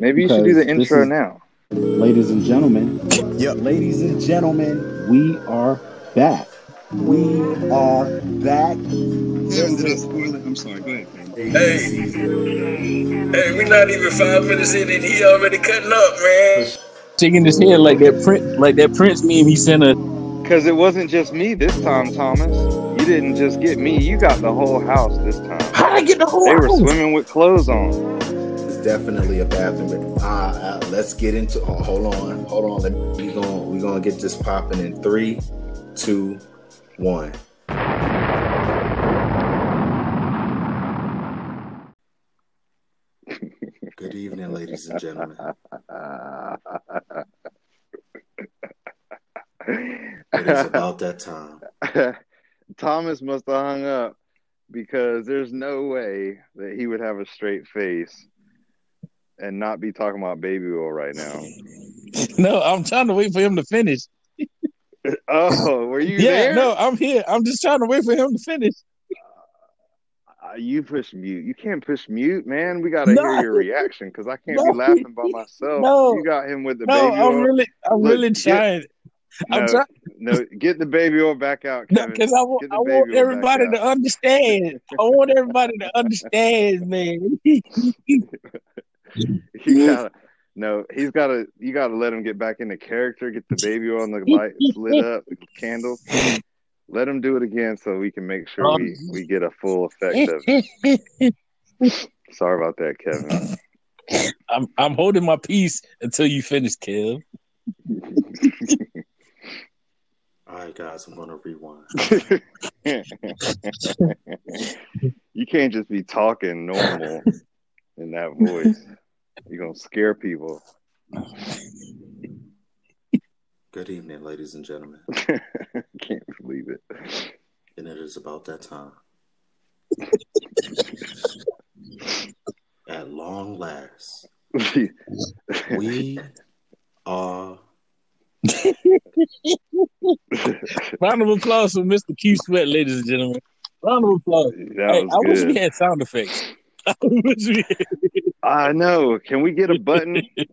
Maybe you should do the intro is, now. Ladies and gentlemen. Yep. Ladies and gentlemen, we are back. We are back. I'm sorry. Go ahead. Hey, hey, we're not even five minutes in and he already cutting up, man. Shaking his head like that Prince, like that Prince meme. He sent a. Because it wasn't just me this time, Thomas. You didn't just get me. You got the whole house this time. How did I get the whole They were swimming with clothes on. Definitely a bathroom. Uh, uh, let's get into. Oh, hold on, hold on. We gonna we gonna get this popping in three, two, one. Good evening, ladies and gentlemen. It is about that time. Thomas must have hung up because there's no way that he would have a straight face and not be talking about baby oil right now. No, I'm trying to wait for him to finish. Oh, were you yeah, there? no, I'm here. I'm just trying to wait for him to finish. Uh, you push mute. You can't push mute, man. We gotta No. hear your reaction because I can't No. be laughing by myself. No. You got him with the No, baby I'm oil. really, I'm Look, really get- trying. I'm no, trying no, get the baby oil back out, no, Kevin. because I want, Get the I want everybody to understand. I want everybody to understand, man. You gotta no, he's gotta you gotta let him get back into character, get the baby oil and the lights lit up, the candles. Let him do it again so we can make sure we, um, we get a full effect of it. Sorry about that, Kevin. I'm, I'm holding my peace until you finish, Kev. All right, guys, I'm gonna rewind. you can't just be talking normal in that voice. You're gonna scare people. Good evening, ladies and gentlemen, can't believe it. and it is about that time. At long last, we are Round of applause for Mr. Q Sweat, ladies and gentlemen. Round of applause. Hey, I was wish we had sound effects. I wish we had. I know. Can we get a button?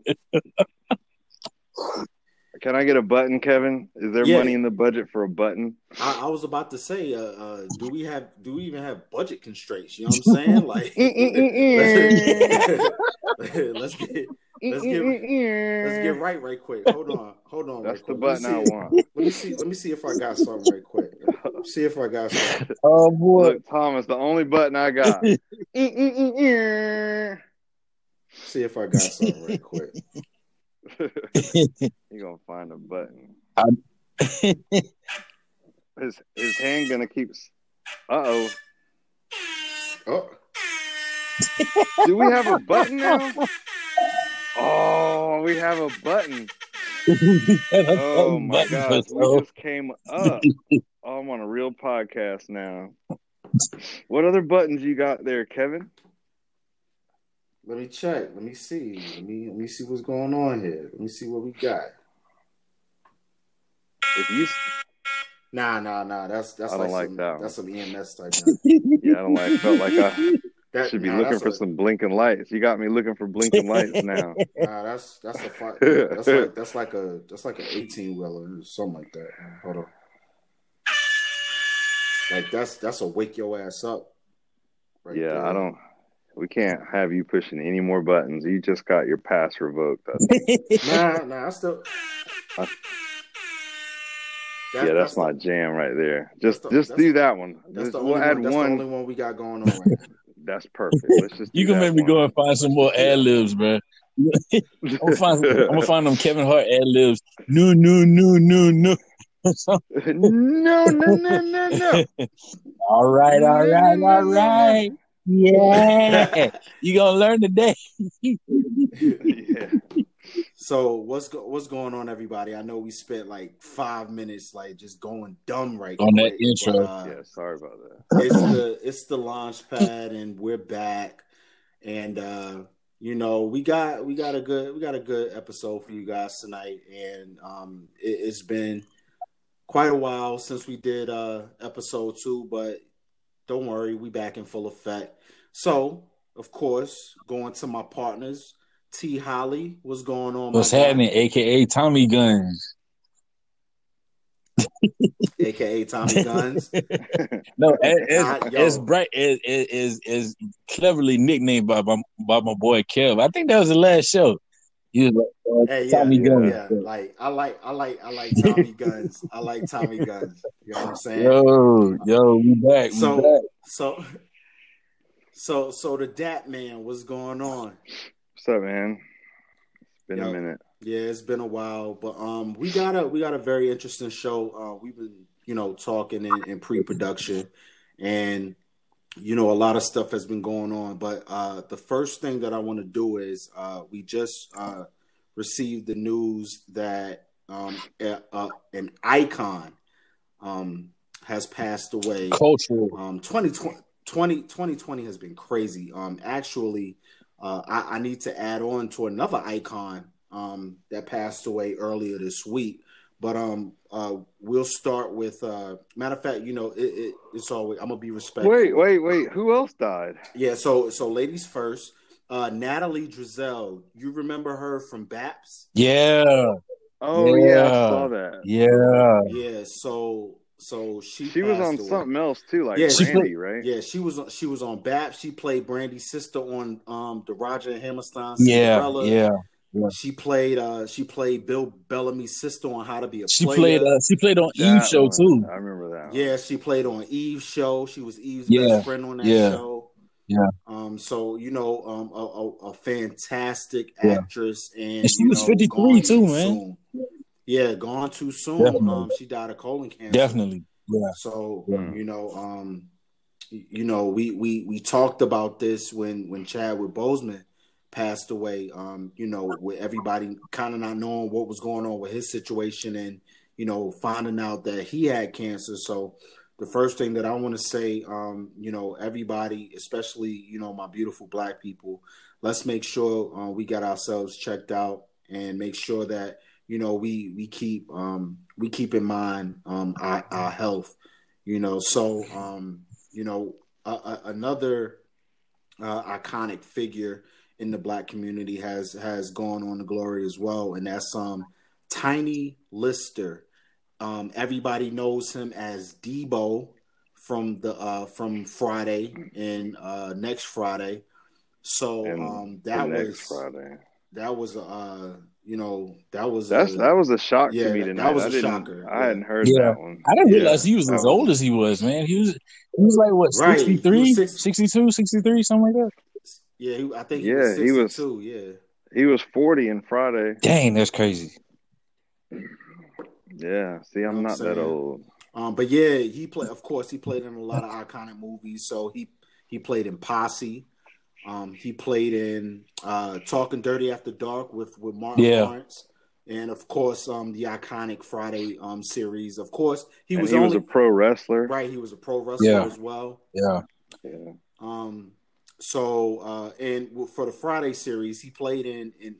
Can I get a button, Kevin? Is there Yeah. money in the budget for a button? I, I was about to say, uh, uh, do we have do we even have budget constraints? You know what I'm saying? Like, mm, mm, mm, let's get let's get let's get right right quick. Hold on, hold on. That's right the quick. Let button I me see- want. Let me see. Let me see if I got something right quick. See if I got something. Oh boy. Look, Thomas, the only button I got. You're See if I got something real quick. You gonna find a button. His his hand gonna keep. Uh oh. Oh, Do we have a button now? Oh, we have a button. Oh my gosh, we just came up. Oh, I'm on a real podcast now. What other buttons you got there, Kevin? let me check. Let me see. Let me let me see what's going on here. Let me see what we got. If you, Nah, nah, nah. That's that's I don't like, like some, that one. that's some EMS type. yeah, I don't like. Felt like I That should be nah, looking for a- some blinking lights. You got me looking for blinking lights now. Nah, that's that's a fi- that's like that's like a that's like an eighteen wheeler or something like that. Hold on. Like that's that's a wake your ass up. right yeah, there. I don't. We can't have you pushing any more buttons. You just got your pass revoked. Nah, nah, I still. Uh, That- yeah, that's, my the, jam right there. Just the- just that's- do that one. that's the we'll only add one. That's one. the only one we got going on right. That's perfect. Let's just. You can that make me one. go and find some more ad libs, bro. I'm gonna find I'm gonna find them Kevin Hart ad libs. No, no, no, no, no. No, no, no, no, no. all right, all right, all right. Yeah, you gonna learn today. yeah. So what's go- what's going on, everybody? I know we spent like five minutes like just going dumb right On that intro. but, uh, Yeah, sorry about that. it's the it's the launch pad and we're back and uh you know we got we got a good we got a good episode for you guys tonight and um it, it's been quite a while since we did uh episode two but don't worry we back in full effect so of course going to my partners T Holly. What's going on? What's my guy? happening? AKA Tommy Guns. AKA Tommy Guns. No, Ah, as, yo. bright is is is cleverly nicknamed by my by my boy Kev. I think that was the last show. He was like uh, Hey, yeah, Tommy yeah, Guns. yeah. Like I like, I like, I like Tommy Guns. I like Tommy Guns. You know what I'm saying? Yo, yo, we back. We So- back. So, so, so the Dat Man, what's going on? What's up, man? It's been Yo. a minute. Yeah, it's been a while, but um, we got a we got a very interesting show. Uh, we've been you know talking in, in pre-production, and you know a lot of stuff has been going on. But uh, the first thing that I want to do is uh, we just uh, received the news that um, a, a, an icon um, has passed away. Cultural. Um, 2020, 20, 2020 has been crazy. Um, actually, uh, I, I need to add on to another icon um, that passed away earlier this week. But um, uh, we'll start with. Uh, matter of fact, you know, it, it, it's always. I'm gonna be respectful. Wait, wait, wait. Who else died? Yeah. So, so ladies first. Uh, Natalie Desselle. You remember her from BAPS? Yeah, Oh yeah, I Yeah. saw that. yeah. Yeah. So, so she She was on away. something else too, like Yeah, she Brandy, right? Yeah, she was on, she was on BAP. She played Brandy's sister on um the Roger and Hammerstein Yeah, Cinderella. Yeah. She played uh she played Bill Bellamy's sister on How to Be a She Player. played. Uh, she played on That Eve show one. too. I remember that. one. yeah, she played on Eve's show. She was Eve's Yeah, best friend on that yeah, show. yeah. Um. So you know, um, a, a, a fantastic Yeah. actress, and, And she was know, 53 gone too, man. soon. Yeah, gone too soon. Definitely. Um, she died of colon cancer. Definitely. Yeah. So Yeah. you know, um, you know, we we we talked about this when when Chadwick Boseman passed away. Um, you know, with everybody kind of not knowing what was going on with his situation, and you know, finding out that he had cancer. So the first thing that I want to say, um, you know, everybody, especially you know my beautiful black people, let's make sure uh, we got ourselves checked out and make sure that you know we we keep um we keep in mind um our, our health you know so um you know another uh, iconic figure in the black community has has gone on to glory as well and that's um tiny lister um everybody knows him as Deebo from the uh from friday and uh next friday so And um that was Friday. that was a uh you know that was That's a, that was a shock yeah, to me that- tonight. that was I a didn't. shocker, I yeah. hadn't heard Yeah. that one. I didn't Yeah, realize he was as old as he was, man. He was he was like what, Right. 63, six- 62, 63, something like that. Yeah he, I think he Yeah, was he was- 62 yeah He was forty in Friday. Dang, that's crazy. Yeah. See, I'm Know what I'm not that old. um but yeah he played of course he played in a lot of iconic movies so he he played in Posse um he played in uh Talking Dirty After Dark with with Martin Yeah. Lawrence and of course um the iconic Friday um series of course he and was he was only a pro wrestler. right he was a pro wrestler Yeah. as well Yeah. Yeah. Um, so uh, and for the Friday series, he played in in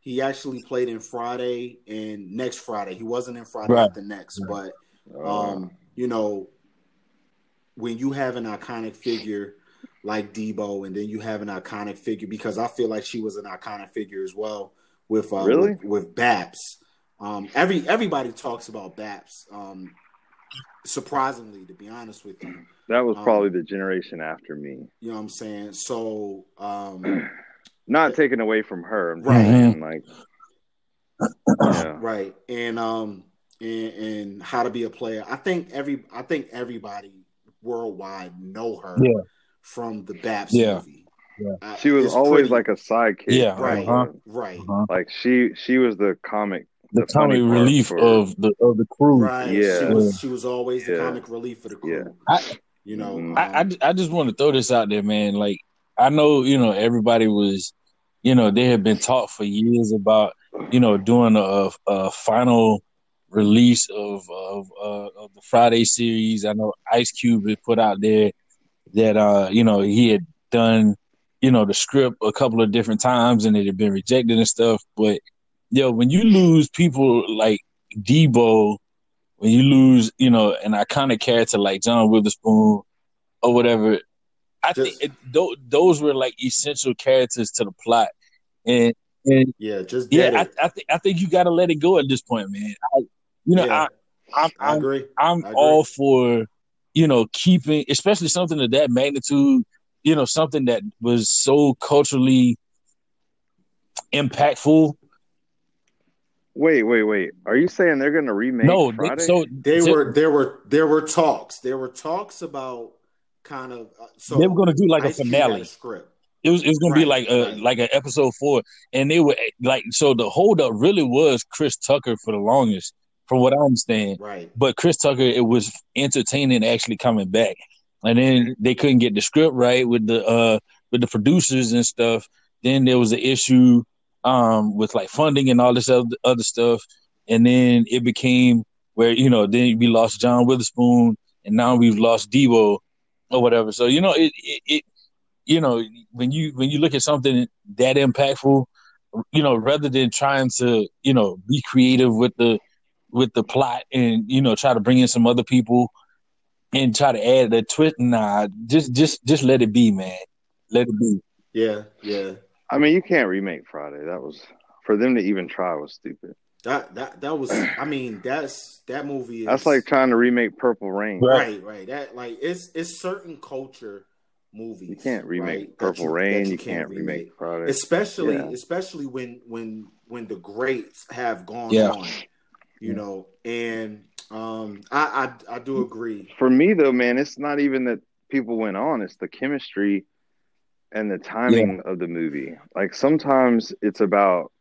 he actually played in Friday and next Friday. He wasn't in Friday Right. after next, Right. but Oh, um, you know, when you have an iconic figure like Deebo, and then you have an iconic figure because I feel like she was an iconic figure as well with uh, Really? with, with Baps. Um, every everybody talks about Baps. Um, surprisingly, to be honest with you, that was um, probably the generation after me. you know what I'm saying. So um, Not taken away from her. I'm Right. saying, like, yeah. right and um and, and how to be a player i think every i think everybody worldwide know her Yeah. from the baps Yeah. movie Yeah. Uh, She was it's always pretty- like a sidekick. Yeah, Right. uh-huh. right Uh-huh. Like she she was the comic The, The comic relief for- of the of the crew. right Yeah. she was she was always the Yeah. comic relief for the crew Yeah. I- you know Mhm. um, I, I I just want to throw this out there, man. Like I know you know everybody was, you know, they had been taught for years about you know doing a, a final release of of, uh, of the Friday series. I know Ice Cube had put out there that uh you know he had done you know the script a couple of different times and it had been rejected and stuff. But yo, when you lose people like Deebo, when you lose you know an iconic character like John Witherspoon or whatever. I Just- think it, th- those were like essential characters to the plot, and And Yeah, just yeah. I I, th- I think you got to let it go at this point, man. I, you know, Yeah. I, I'm I I'm agree. I'm I agree. all for you know keeping, especially something of that magnitude. You know, something that was so culturally impactful. Wait, wait, wait. Are you saying they're gonna remake no, they, Friday? so They so were there were there were talks. There were talks about kind of uh, so they were going to do like a Ice finale. script. It was it was gonna be like a right. like an episode four, and they were like so the holdup really was Chris Tucker for the longest, from what I understand. Right. But Chris Tucker, it was entertaining actually coming back, and then they couldn't get the script right with the uh with the producers and stuff. Then there was an issue um with like funding and all this other other stuff, and then it became where you know then we lost John Witherspoon, and now we've lost Deebo or whatever. So you know it it. it you know when you when you look at something that impactful you know rather than trying to you know be creative with the with the plot and you know try to bring in some other people and try to add that twist nah just just just let it be man let it be Yeah, yeah. I mean, you can't remake Friday. That was for them to even try was stupid. That that that was I mean, that's that movie is That's like trying to remake Purple Rain. right, right. That like it's it's certain culture movies. You can't remake right, Purple you- Rain. that You, can't remake Friday. especially Yeah. especially when when when the greats have gone Yeah. on you know and um I, I i do agree For me though, man, it's not even that people went on. It's the chemistry and the timing of the movie. Like sometimes it's about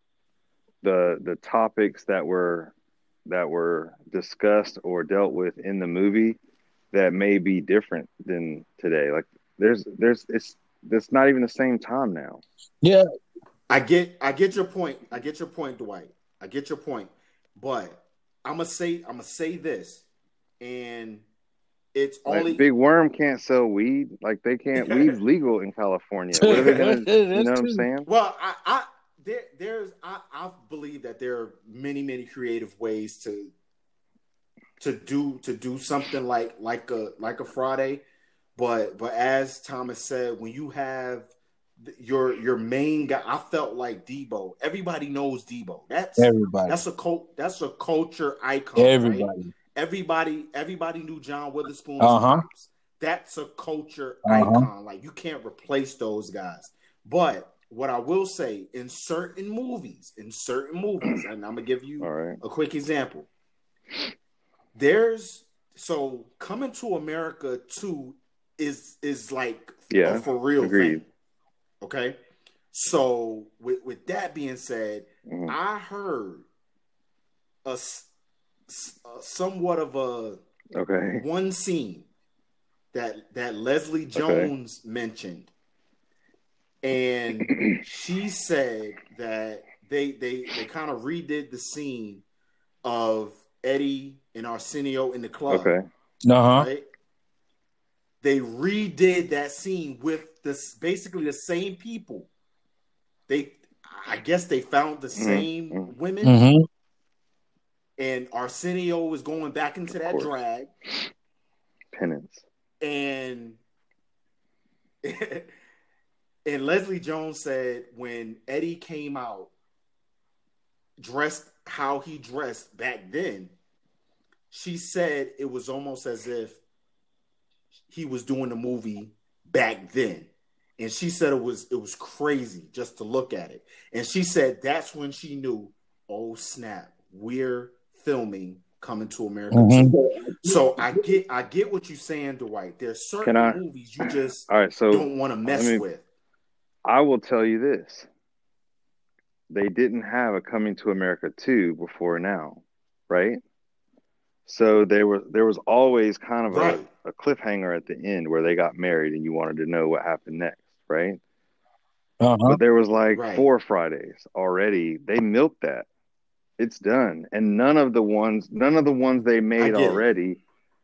the the topics that were that were discussed or dealt with in the movie that may be different than today. Like there's there's it's it's not even the same time now. yeah i get i get your point i get your point dwight i get your point but i'm gonna say i'm gonna say this and it's Like only Big Worm can't sell weed. Like they can't weed's legal in California. What are they gonna you That's know what I'm saying? Well, I, I there, there's I, I believe that there are many, many creative ways to to do to do something like like a like a Friday, but but as Thomas said, when you have your your main guy, I felt like Deebo. Everybody knows Deebo. That's everybody that's a cult. That's a culture icon. right? Everybody Everybody, everybody knew John Witherspoon. Uh-huh. That's a culture Uh-huh. icon. Like you can't replace those guys. But what I will say, in certain movies, in certain movies, and I'm gonna give you All right. a quick example. There's so coming to America two is is like Yeah, a for real agreed. thing. Okay. So with with that being said, Mhm. I heard a, s- s- uh, somewhat of a Okay. one scene that that Leslie Jones mentioned, and she said that they they they kind of redid the scene of Eddie and Arsenio in the club. Okay. uh-huh Right? They redid that scene with this basically the same people. They, I guess, they found the same mhm. women, hmm and Arsenio was going back into that drag, Penance. and and Leslie Jones said when Eddie came out dressed how he dressed back then, she said it was almost as if he was doing the movie back then. And she said it was it was crazy just to look at it. And she said that's when she knew, oh snap, we're filming coming to America Mhm. too. So I get I get what you're saying, Dwight. There's certain Can I- movies you just All right. So don't want to mess me- with. I will tell you this. They didn't have a Coming to America 2 before now, right? So there was there was always kind of Right. a, a cliffhanger at the end where they got married and you wanted to know what happened next, right? uh-huh But there was like Right. four Fridays already. They milked that. It's done. And none of the ones none of the ones they made get it. already,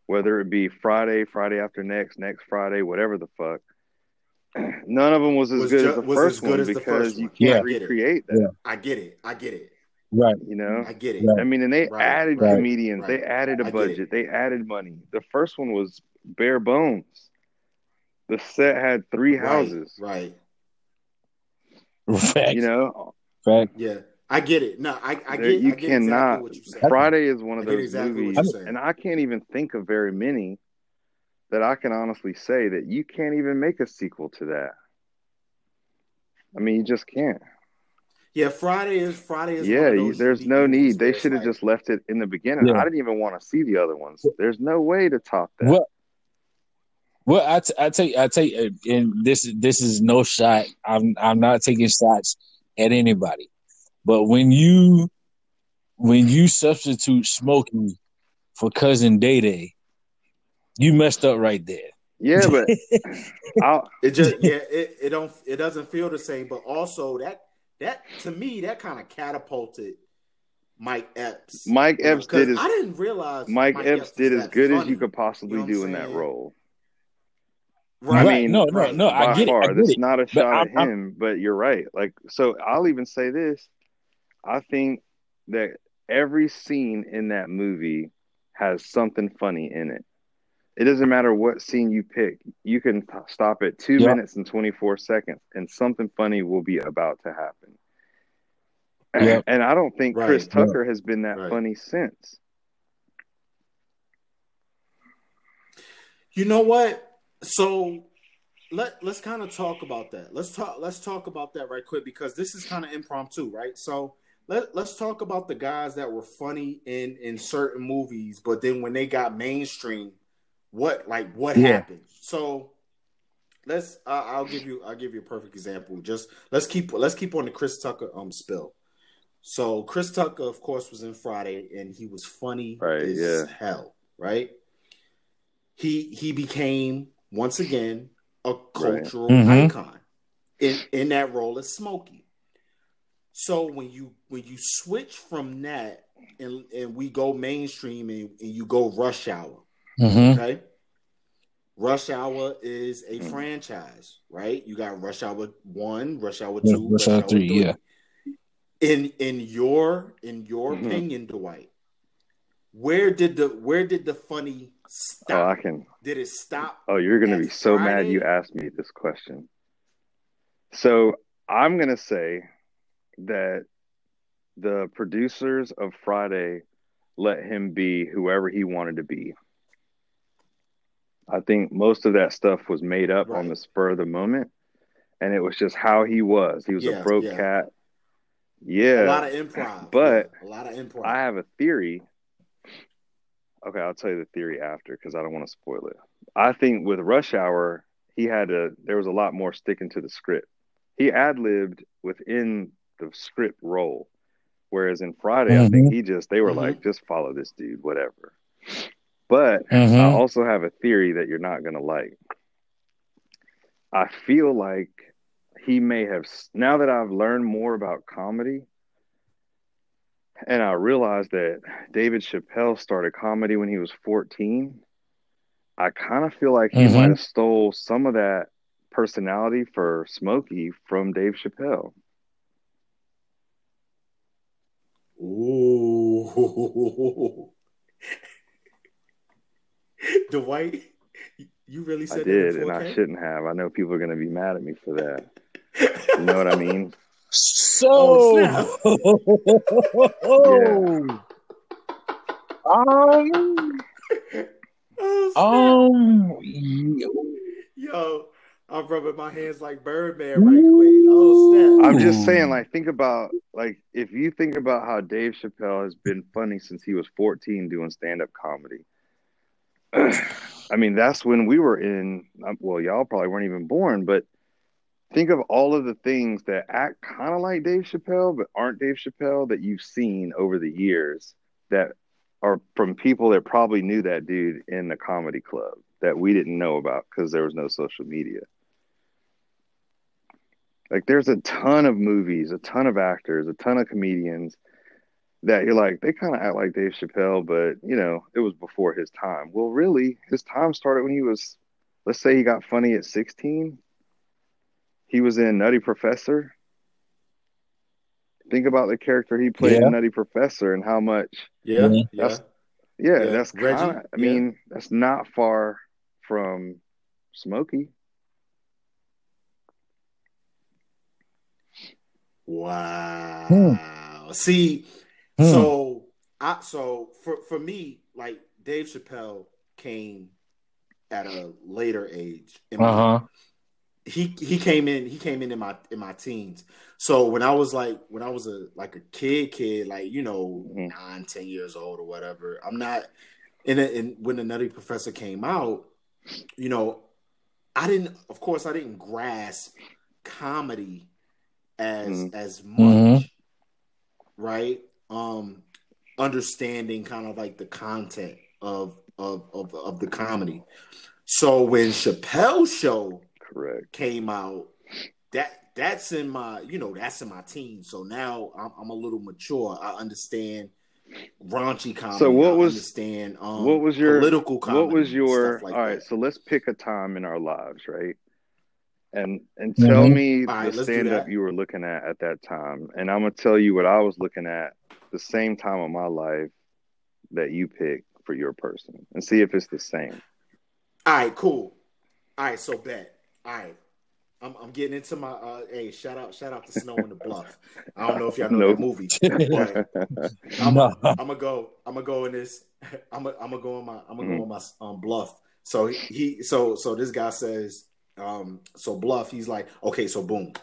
whether it be Friday, Friday after next, next Friday, whatever the fuck, none of them was as Was good ju- as the first as good one as because first you one. can't Yeah. I get it. recreate that. Yeah. I get it. I get it. right You know? I get it. Right. I mean, and they Right, added right, comedians, right. they added a I get it. budget, they added money. The first one was bare bones. The set had three houses. Right. Facts. You know, Fact. Yeah, I get it. No, I, I There- get. you I get cannot. exactly what. Friday is one of I those exactly movies, and I can't even think of very many that I can honestly say that you can't even make a sequel to that. I mean, you just can't. Yeah, Friday is Friday is. yeah, one of those there's no need. They should have like- just left it in the beginning. Yeah. I didn't even want to see the other ones. There's no way to top that. Well, well, I, t- I tell you, I tell you, uh, and this this is no shot. I'm I'm not taking shots at anybody, but when you when you substitute Smokey for cousin Day Day, you messed up right there. Yeah, but I'll, It just yeah, it, it don't it doesn't feel the same. But also that that to me that kind of catapulted Mike Epps. Mike You know, Epps 'cause did his I didn't realize Mike, Epps was did as that good as you could possibly You know do in that role. Right. I mean, no, no, right. no. I by get it. I get that's it. not a But shot I'm- at I'm- him, but you're right. Like, so I'll even say this: I think that every scene in that movie has something funny in it. It doesn't matter what scene you pick; you can t- stop at two Yeah. minutes and twenty four seconds, and something funny will be about to happen. Yeah. And I don't think Right. Chris Yeah. Tucker has been that Right. funny since. You know what? So let let's kind of talk about that. Let's talk let's talk about that right quick because this is kind of impromptu, right? So let let's talk about the guys that were funny in in certain movies, but then when they got mainstream, what like what Yeah. happened? So let's uh, I'll give you I'll give you a perfect example. Just let's keep let's keep on the Chris Tucker um spill. So Chris Tucker, of course, was in Friday, and he was funny Right, as yeah. hell. Right? He he became once again a cultural Mhm. icon in in that role as Smokey. So when you when you switch from that and and we go mainstream and, and you go Rush Hour, Mhm. okay? Rush Hour is a Mhm. franchise, right? You got Rush Hour one, Rush Hour Yeah, two, Rush Hour three, yeah. In in your in your Mhm. opinion, Dwight, where did the where did the funny stop? Oh, I stop? can. did it stop? Oh, you're gonna be so mad you asked me this question. So I'm gonna say that the producers of Friday let him be whoever he wanted to be. I think most of that stuff was made up on the spur of the moment, and it was just how he was. He was Yeah, a broke yeah. cat. Yeah, a lot of improv, but yeah, a lot of improv. I have a theory. Okay, I'll tell you the theory after because I don't want to spoil it. I think with Rush Hour, he had to. There was a lot more sticking to the script. He ad libbed within the script role, whereas in Friday, I think he just they were Mhm. like, just follow this dude, whatever. But I Mhm. also have a theory that you're not gonna like. I feel like he may have now that I've learned more about comedy and I realized that David Chappelle started comedy when he was 14. I kind of feel like he Mhm. might have stole some of that personality for Smokey from Dave Chappelle. Ooh. Dwight, you really said I did, in and I shouldn't have. I know people are going to be mad at me for that. You know what I mean? So, Oh, um, Oh, snap. um, Yo, I'm rubbing my hands like Birdman right quick. Oh, snap. I'm just saying, like, think about, like, if you think about how Dave Chappelle has been funny since he was 14 doing stand up comedy. I mean, that's when we were in, um, well, y'all probably weren't even born, but think of all of the things that act kind of like Dave Chappelle, but aren't Dave Chappelle that you've seen over the years that are from people that probably knew that dude in the comedy club that we didn't know about because there was no social media. Like there's a ton of movies, a ton of actors, a ton of comedians that you're like, they kind of act like Dave Chappelle, but you know, it was before his time. Well, really, his time started when he was, let's say he got funny at 16. He was in Nutty Professor. Think about the character he played Yeah. in Nutty Professor and how much, Yeah, Mhm. yeah. That's- yeah, Yeah, that's Reggie, kind of, I yeah. mean, that's not far from Smokey. Wow. See, Hmm. so I so for for me, like Dave Chappelle came at a later age. Uh huh. He he came in he came in in my in my teens. So when I was like when I was a like a kid kid like you know Mhm. nine ten years old or whatever. I'm not. And, and when the Nutty Professor came out, you know, I didn't. Of course, I didn't grasp comedy as Mhm. as much, Mhm. right? Um, understanding kind of like the content of of of of the comedy. So when Chappelle's show Correct. came out, that that's in my you know that's in my teens. So now I'm, I'm a little mature. I understand raunchy comedy. So what I was- understand um, what was your- political comedy? what was your like all right that. so let's pick a time in our lives right and and tell Mhm. me All right, the let's stand up you were looking at at that time and i'm gonna tell you what i was looking at the same time of my life that you picked for your person and see if it's the same All right, cool. All right, so bet. All right. I'm, I'm getting into my uh hey shout out shout out to Snow in the Bluff. I don't know if y'all know Nope. that movie, but I'm, No. I'm gonna go. I'm gonna go in this. I'm gonna, I'm gonna go on my. I'm gonna Mm-hmm. go on my um, bluff. So he, he. So so this guy says. Um. So bluff. He's like, okay. So boom,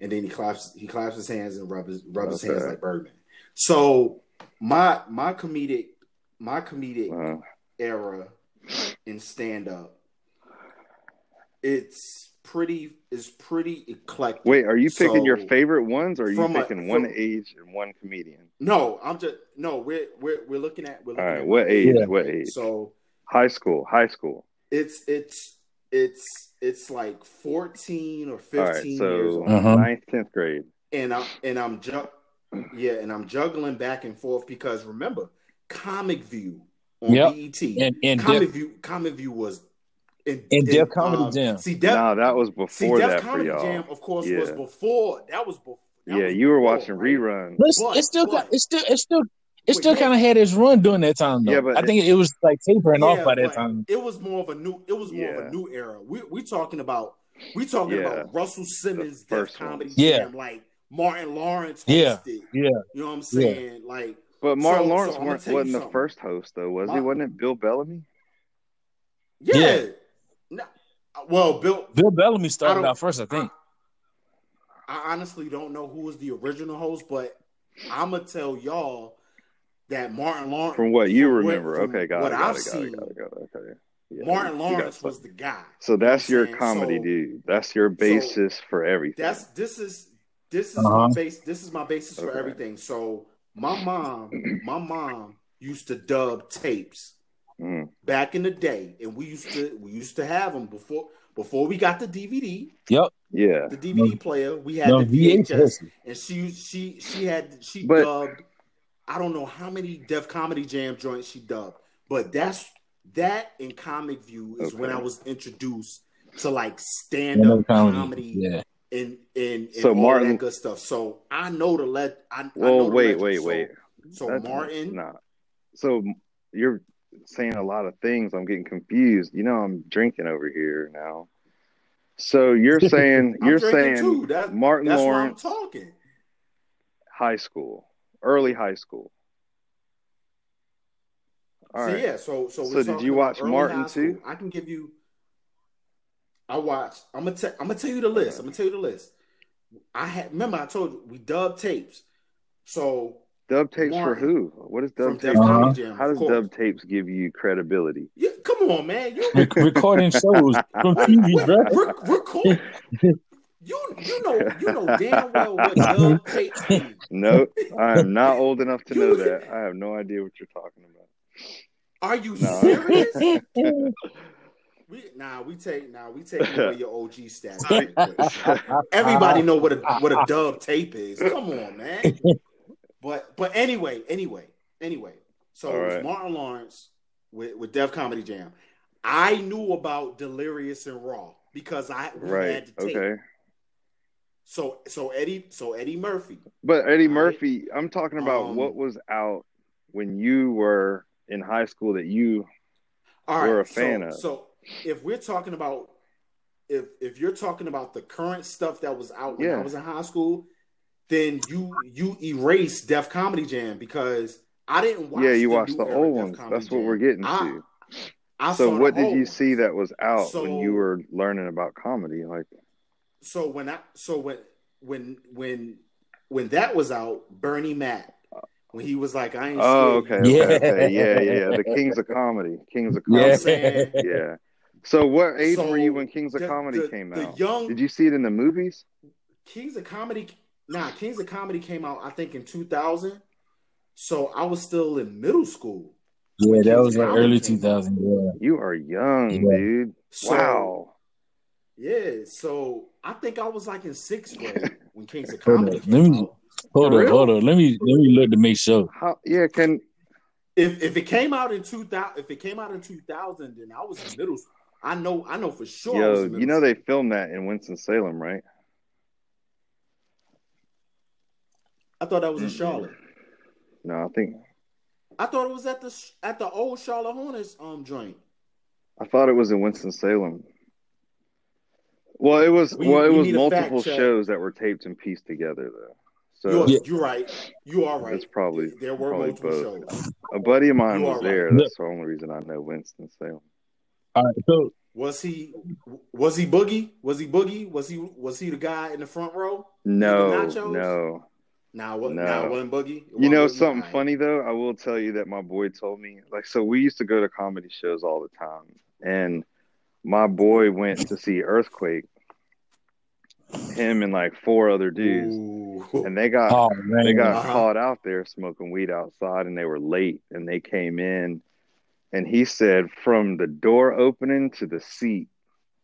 and then he claps. He claps his hands and rubs his rubs his hands like Birdman. So my my comedic my comedic Uh, era in stand up. It's pretty. It's pretty eclectic. wait are you picking your favorite ones or are you from a- picking one from- age and one comedian No, I'm just no. We're we're we're looking at. We're looking right at what age what age So high school high school it's it's it's it's like 14 or 15 right years old. Uh-huh. ninth 10th grade and I'm and I'm ju- yeah, and I'm juggling back and forth because remember, Comic View on Yep. BET. And and Comic Def, View Comic View was in, And in, Def Comedy um, Jam. See, Def, no that was see, before Def that for Comedy y'all Jam, of course, was before. That was before. yeah you were watching reruns but it's, But- it's still but- it's still it's still it still kind of had its run during that time though. Yeah, but I think it was like tapering off by that time. It was more of a new. It was more of a new era. We we talking about. We talking Yeah. about Russell Simmons, The first. Comedy Yeah. Jam, like Martin Lawrence Yeah. hosted. Yeah. yeah. You know what I'm saying? Like But Martin So- Lawrence so I'm gonna weren't, tell wasn't the first host though, was he? Wasn't it Bill Bellamy? Yeah. Yeah. No, well, Bill. Bill Bellamy started out first, I think. I honestly don't know who was the original host, but I'm gonna tell y'all that Martin Lawrence. From what you from remember. from okay, got what it, got I've it, got seen, it, got it, got it, okay. Yeah, Martin you Lawrence was the guy. So that's You know your what comedy? So- dude. That's your basis for everything. That's this is this is Uh-huh. my base. This is my basis for everything. So my mom, my mom used to dub tapes Mm, back in the day, and we used to we used to have them before before we got the DVD, Yep. yeah. the DVD player. We had No, the VHS, VHS. and she she she had she But- dubbed. I don't know how many Def Comedy Jam joints she dubbed, but that's that in Comic View is when I was introduced to like stand up Stand-up comedy, Yeah. and and, and So all Martin- that good stuff. So I know the let. I, I know oh, the wait, legend. wait, So- wait. So, That's Martin, not. So you're saying a lot of things. I'm getting confused. You know, I'm drinking over here now. So you're saying you're saying too. That, Martin that's Lawrence I'm talking. high school, early high school. All so right. yeah, so so, So did you watch Martin too? I can give you. I watched. I'm gonna tell. I'm gonna tell you the list. I'm gonna tell you the list. I had remember I told you we dub tapes. So Dub tapes for who? What is from dub Def tapes? Comedy uh-huh. Jam. How does dub tapes give you credibility? Yeah, come on, man. You Rec- recording shows from TV, bro. rec- record. You you know you know damn well what dub tapes mean. Nope, I am not old enough to know that. I have no idea what you're talking about. Are you No. serious? We nah, we take nah, we take away your OG stats. Everybody know what a what a dub tape is. Come on, man. But but anyway, anyway, anyway. So All it was. Martin Lawrence with with Def Comedy Jam. I knew about Delirious and Raw because I Right. had the tape. Okay. So so Eddie so Eddie Murphy. But Eddie Right. Murphy, I'm talking about Um, what was out when you were in high school that you All right, We're a so, fan of. So if we're talking about if if you're talking about the current stuff that was out when Yeah. I was in high school, then you you erase Def Comedy Jam because I didn't watch. yeah, you the watched the old ones. Comedy That's what we're getting I- to. I So, what did you ones. see that was out when you were learning about comedy? Like, So when I so when when when when that was out, Bernie Mac, when he was like, I ain't oh, scared. okay, Yeah. okay, okay, yeah, yeah, yeah. The Kings of Comedy, Kings of You know what Comedy. I'm? Yeah. So, what age So, were you when Kings of the- Comedy the- came the out? young- Did you see it in the movies? Kings of Comedy, nah, Kings of Comedy came out, I think, in 2000. So I was still in middle school. Yeah, that Kings was like early 2000. Yeah. You are young, Yeah. dude. So, wow. Yeah, so I think I was like in sixth grade when Kings of Hold Comedy let me- Hold For on, hold on. Let me let me look to make sure. How? Yeah. Can If if it came out in 2000, if it came out in 2000, then I was in middle school. I know, I know for sure. Yo? You know school. they filmed that in Winston Salem, right? I thought that was in Charlotte. No, I think I thought it was at the at the old Charlotte Hornets um joint. I thought it was in Winston Salem. Well, it was. We- well, it we was need a fact multiple shows that were taped and pieced together, though. So You're, Yeah. you're right. You are right. It's probably- there were probably multiple both. shows. a buddy of mine You was there. right. That's the only reason I know Winston Salem. All right, so Was he was he boogie? Was he boogie? Was he was he the guy in the front row? No, nachos? no. Nah, what? No. Nah, it wasn't boogie. It You know Boogie? something Alright. funny though? I will tell you that my boy told me. Like, so we used to go to comedy shows all the time, and my boy went to see Earthquake. Him and like four other dudes, Ooh. and they got oh man, they got caught out there smoking weed outside and they were late and they came in and he said from the door opening to the seat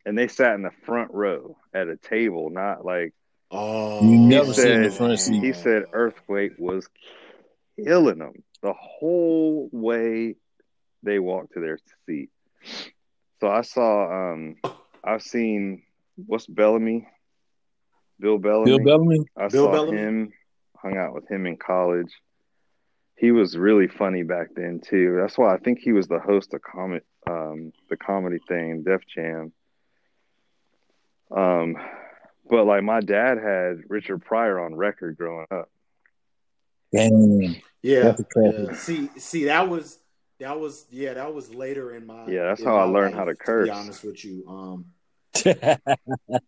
and they sat in the front row at a table not like oh, You never sit in the front seat. he said earthquake was killing them the whole way they walked to their seat so i saw um i've seen what's bellamy bill bellamy Bill Bellamy. I Bill saw Bellamy? him, hung out with him in college. He was really funny back then too. That's why I think he was the host of comic, um, the comedy thing, Def Jam. Um, but like my dad had Richard Pryor on record growing up. Damn. yeah, That's a classic. yeah. See, see, that was that was yeah, that was later in my Yeah, that's how I my learned how to curse. be honest with you, um,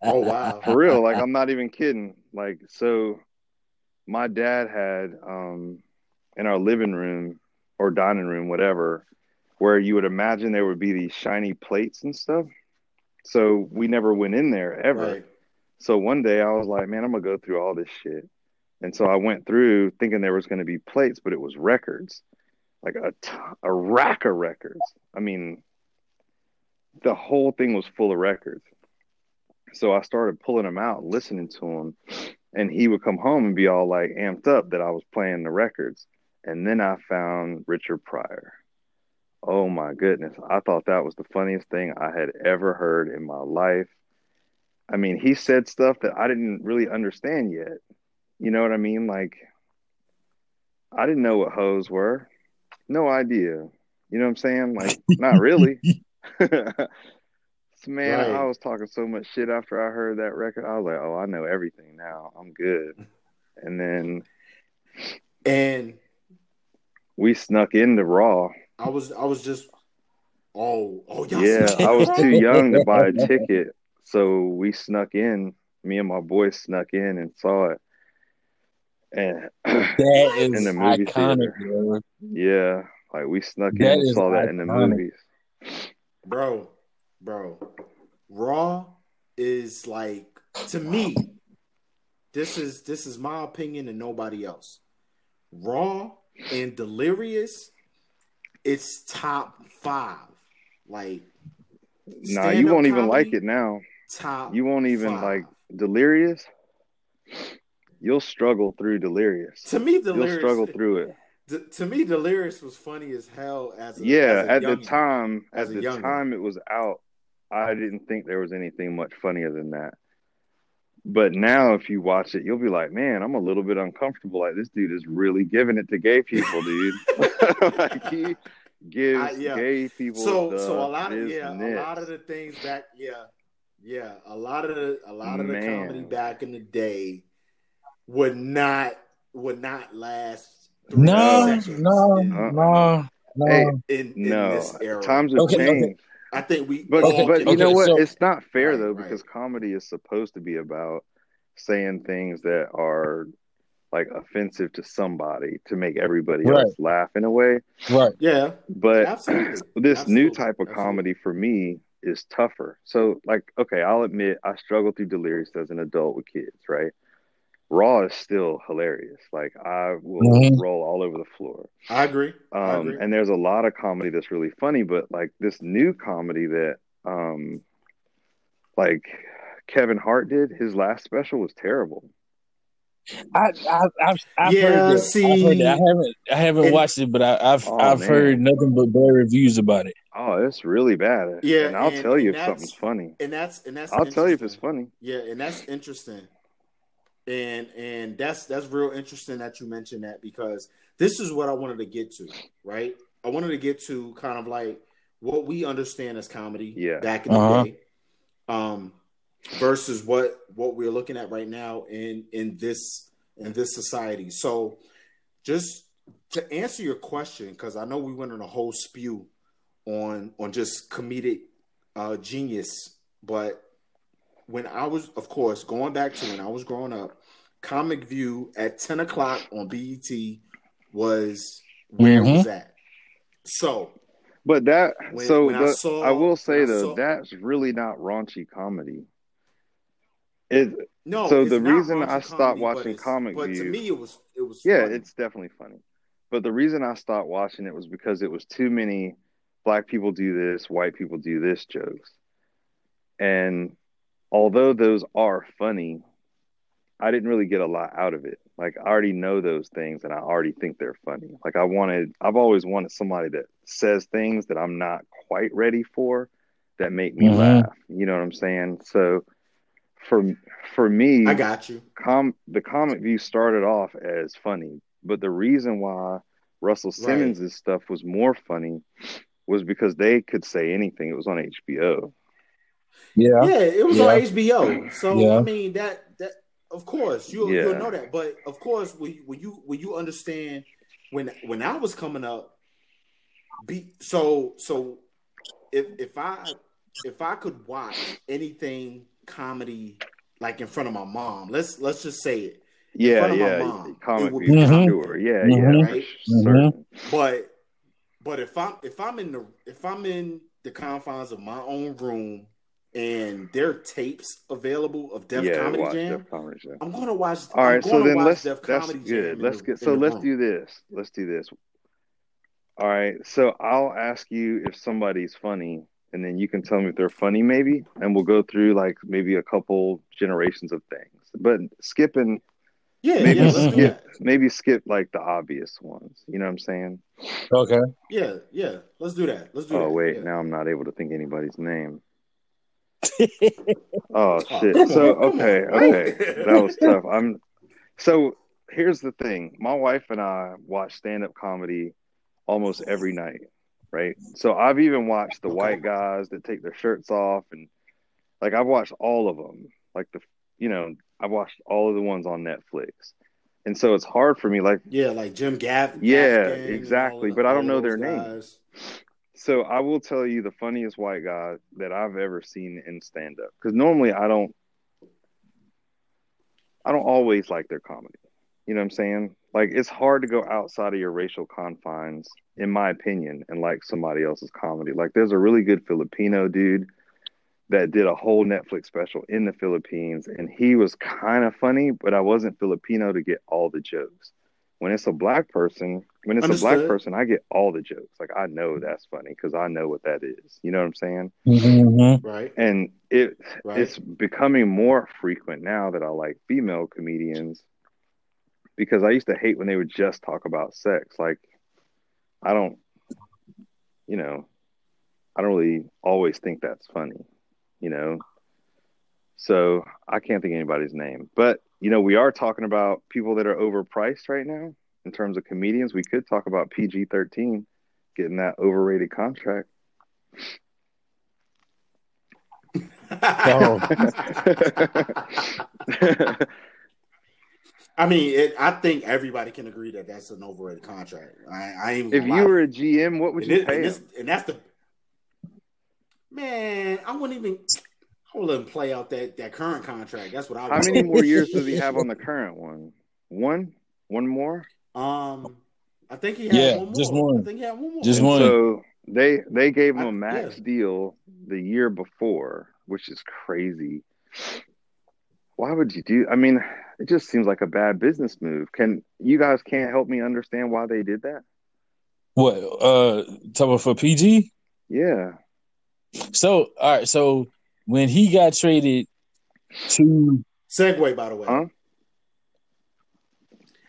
oh wow, For real, like I'm not even kidding. Like so, my dad had um, in our living room or dining room, whatever, where you would imagine there would be these shiny plates and stuff. So we never went in there ever. right. So one day I was like, man, I'm gonna go through all this shit. And so I went through thinking there was gonna be plates, but it was records, like a t- a rack of records. I mean, the whole thing was full of records. So I started pulling them out, listening to them, and he would come home and be all like amped up that I was playing the records. And then I found Richard Pryor. Oh my goodness. I thought that was the funniest thing I had ever heard in my life. I mean, he said stuff that I didn't really understand yet. You know what I mean? Like, I didn't know what hoes were. No idea. You know what I'm saying? Like, not really. Man, Right. I was talking so much shit after I heard that record. I was like, oh, I know everything now. I'm good. And then And we snuck into Raw. I was I was just oh oh Yeah, I was too young to buy a ticket. So we snuck in. Me and my boy snuck in and saw it. And That is In the movie iconic, theater. bro. yeah, like we snuck in That and saw that in the movies. bro, bro. Raw is like to me. This is this is my opinion and nobody else. Raw and Delirious, it's top five. Like Nah, you won't even like it now. Top. You won't even five. like Delirious. You'll struggle through Delirious. To me, Delirious. You'll struggle through it. D- to me, Delirious was funny as hell. As a, yeah as at the time As at the youngin'. time it was out i didn't think there was anything much funnier than that but now if you watch it you'll be like man i'm a little bit uncomfortable like this dude is really giving it to gay people dude like he gives I- yeah. gay people so the so a lot of yeah a lot of the things back yeah yeah a lot of the a lot of the comedy back in the day would not would not last. three No, seconds no, in, no, no. Hey, in, in no, this era. times have Okay, okay. changed. I think we. But all but can- you know what? so- it's not fair though right. because comedy is supposed to be about saying things that are like offensive to somebody to make everybody Right. else laugh in a way. right. yeah, But Absolutely. this new type of Absolutely. comedy for me is tougher. So like, okay, I'll admit I struggled through Delirious as an adult with kids, right? Raw is still hilarious. Like I will Mhm. roll all over the floor. I agree. I Um, agree. and there's a lot of comedy that's really funny, but like this new comedy that, um, like Kevin Hart did, his last special was terrible. I, I, I've, I've Yeah, heard that. I've see- heard that. I haven't, I haven't And- watched it, but I, I've, Oh, I've man. heard nothing but bad reviews about it. Oh, it's really bad. Yeah, and I'll and- tell you if something's funny. and that's and that's. I'll tell you if it's funny. Yeah, and that's interesting. And and that's that's real interesting that you mentioned that because this is what I wanted to get to, right? I wanted to get to kind of like what we understand as comedy Yeah. back in Uh-huh. the day. Um versus what what we're looking at right now in in this in this society. So just to answer your question, because I know we went on a whole spew on on just comedic uh, genius, but when I was, of course, going back to when I was growing up, Comic View at ten o'clock on BET was where it Mhm. was at. So But that, When- so when I saw- I will say though, saw- that's really not raunchy comedy. It, no, So it's the not reason I stopped comedy, watching it's- Comic but to me it was it was yeah, funny. it's definitely funny. But the reason I stopped watching it was because it was too many black people do this, white people do this jokes. And although those are funny, I didn't really get a lot out of it. Like I already know those things and I already think they're funny. Like I wanted I've always wanted somebody that says things that I'm not quite ready for that make me Mhm. laugh. You know what I'm saying? So for for me I got you. com the comic view started off as funny, but the reason why Russell Right. Simmons' stuff was more funny was because they could say anything. It was on HBO. Yeah. Yeah, it was Yeah. on HBO. So Yeah. I mean that that of course you Yeah. you'll know that, but of course when, when you when you understand when when I was coming up, be so so if if I if I could watch anything comedy like in front of my mom, let's let's just say it. Yeah, front of my yeah, mom, comic would view, be for Mhm. sure. Yeah, Mhm. yeah, Right? for certain. But but if I'm if I'm in the if I'm in the confines of my own room and there are tapes available of Def yeah, Comedy watch Jam, Def Comedy Jam. I'm gonna watch. All I'm right, so then let's Def that's Comedy Jam good. in Let's get so let's room. do this. Let's do this. All right, so I'll ask you if somebody's funny, and then you can tell me if they're funny, maybe, and we'll go through like maybe a couple generations of things. But skipping, Yeah, maybe yeah, skip, maybe skip like the obvious ones. You know what I'm saying? Okay. Yeah, yeah, let's do that. Let's do that. Oh that. wait, yeah. now I'm not able to think anybody's name. Oh shit. come So on, okay, on, okay. That was tough. I'm so here's the thing. My wife and I watch stand up comedy almost every night, right? So I've even watched the Okay. white guys that take their shirts off and like I've watched all of them. Like the you know, I've watched all of the ones on Netflix. And so it's hard for me like Yeah, like Jim Gaff. Yeah, Gaffigan exactly, but I don't know their those names. So I will tell you the funniest white guy that I've ever seen in stand up because normally I don't I don't always like their comedy. You know what I'm saying? Like it's hard to go outside of your racial confines, in my opinion, and like somebody else's comedy. Like there's a really good Filipino dude that did a whole Netflix special in the Philippines, and he was kind of funny, but I wasn't Filipino to get all the jokes. When it's a black person, when it's a black person, I get all the jokes. Like I know that's funny because I know what that is. You know what I'm saying? Mm-hmm. Right, And it right. it's becoming more frequent now that I like female comedians because I used to hate when they would just talk about sex. Like I don't you know, I don't really always think that's funny, you know. So I can't think of anybody's name. But you know, we are talking about people that are overpriced right now in terms of comedians. We could talk about PG thirteen getting that overrated contract. Oh. I mean, it, I think everybody can agree that that's an overrated contract. I, I ain't. If you were a GM, what would and, you it, pay and, this, and that's the man. I wouldn't even. I would let him play out that, that current contract. That's what I. How would many more years does he have on the current one? One, one more. Um, I think he had Yeah, one more. just one. I think he had one more. Just one. So they they gave him I- a max yeah. deal the year before, which is crazy. Why would you do? I mean, it just seems like a bad business move. Can you guys can't help me understand why they did that? What? Uh, talking for PG. Yeah, So all right. So when he got traded to segue, by the way. Huh?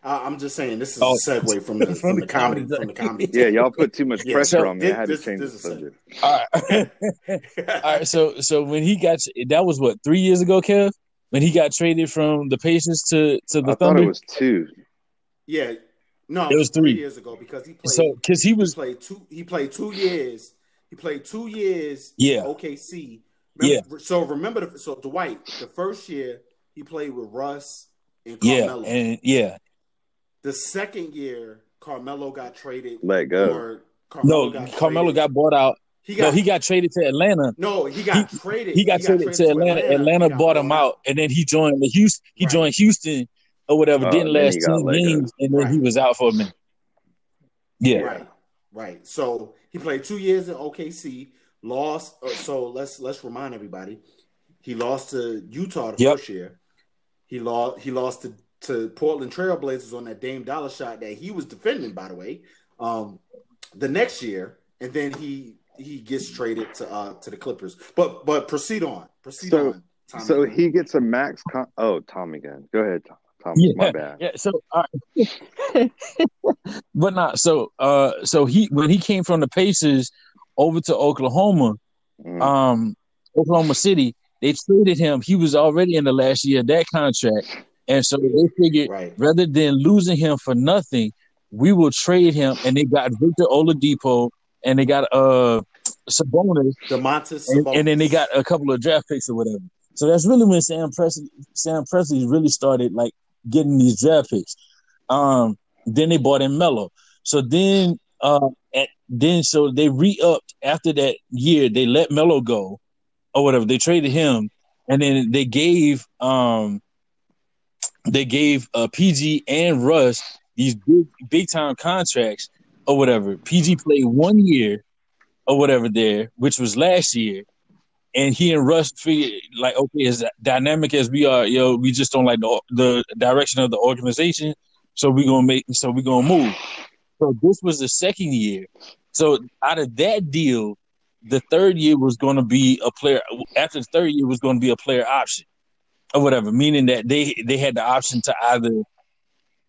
I, I'm just saying this is Oh. a segue from the from, the comedy from the comedy. yeah. Y'all put too much Yeah, pressure so on me. I had this- to change the subject. all right. all right. So so when he got that was what three years ago, Kev. When he got traded from the Pacers to to the I thought Thunder. it was two. yeah, no, It was three. years ago because he played. so because he he was played two. He played two years. He played two years. Yeah. in OKC. Remember, So remember, the, so Dwight, the first year he played with Russ and yeah Carmelo. and yeah the second year, Carmelo got traded. Let go. Carmelo no got Carmelo traded. got bought out. He no, got he got traded to Atlanta. no. He got traded. He got traded to Atlanta. Atlanta, He got bought him out, and then he joined the Houston. He Right. joined Houston or whatever. Oh, didn't last he got ten let go. games, and then he was out for a minute. Yeah, Right, right. So he played two years in OKC. Lost. uh, So let's let's remind everybody, he lost to Utah the Yep. first year. He lost. He lost to, to Portland Trailblazers on that Dame Dolla shot that he was defending, by the way. Um, the next year, and then he he gets traded to uh to the Clippers. But but proceed on. Proceed So- on. Tommy. So he gets a max. Con- oh, Tom again. Go ahead, Tom. Tom Yeah. my bad. yeah. So, all right. but not so. Uh, so he when he came from the Pacers over to Oklahoma, Mm. um, Oklahoma City, they traded him. He was already in the last year of that contract, and so they figured right. rather than losing him for nothing, we will trade him. And they got Victor Oladipo, and they got uh Sabonis, Domantas and, and then they got a couple of draft picks or whatever. So that's really when Sam Presti, Sam Presti really started like getting these draft picks. Um, then they bought in Mello. So then, uh, at, then so they re-upped after that year. They let Mello go, or whatever. They traded him, and then they gave um, they gave uh, PG and Russ these big big time contracts or whatever. PG played one year or whatever there, which was last year. And he and Russ figured like, okay, as dynamic as we are, yo, we just don't like the the direction of the organization, so we're gonna make, so we're gonna move. So this was the second year. So out of that deal, the third year was going to be a player. After the third year was going to be a player option or whatever, meaning that they they had the option to either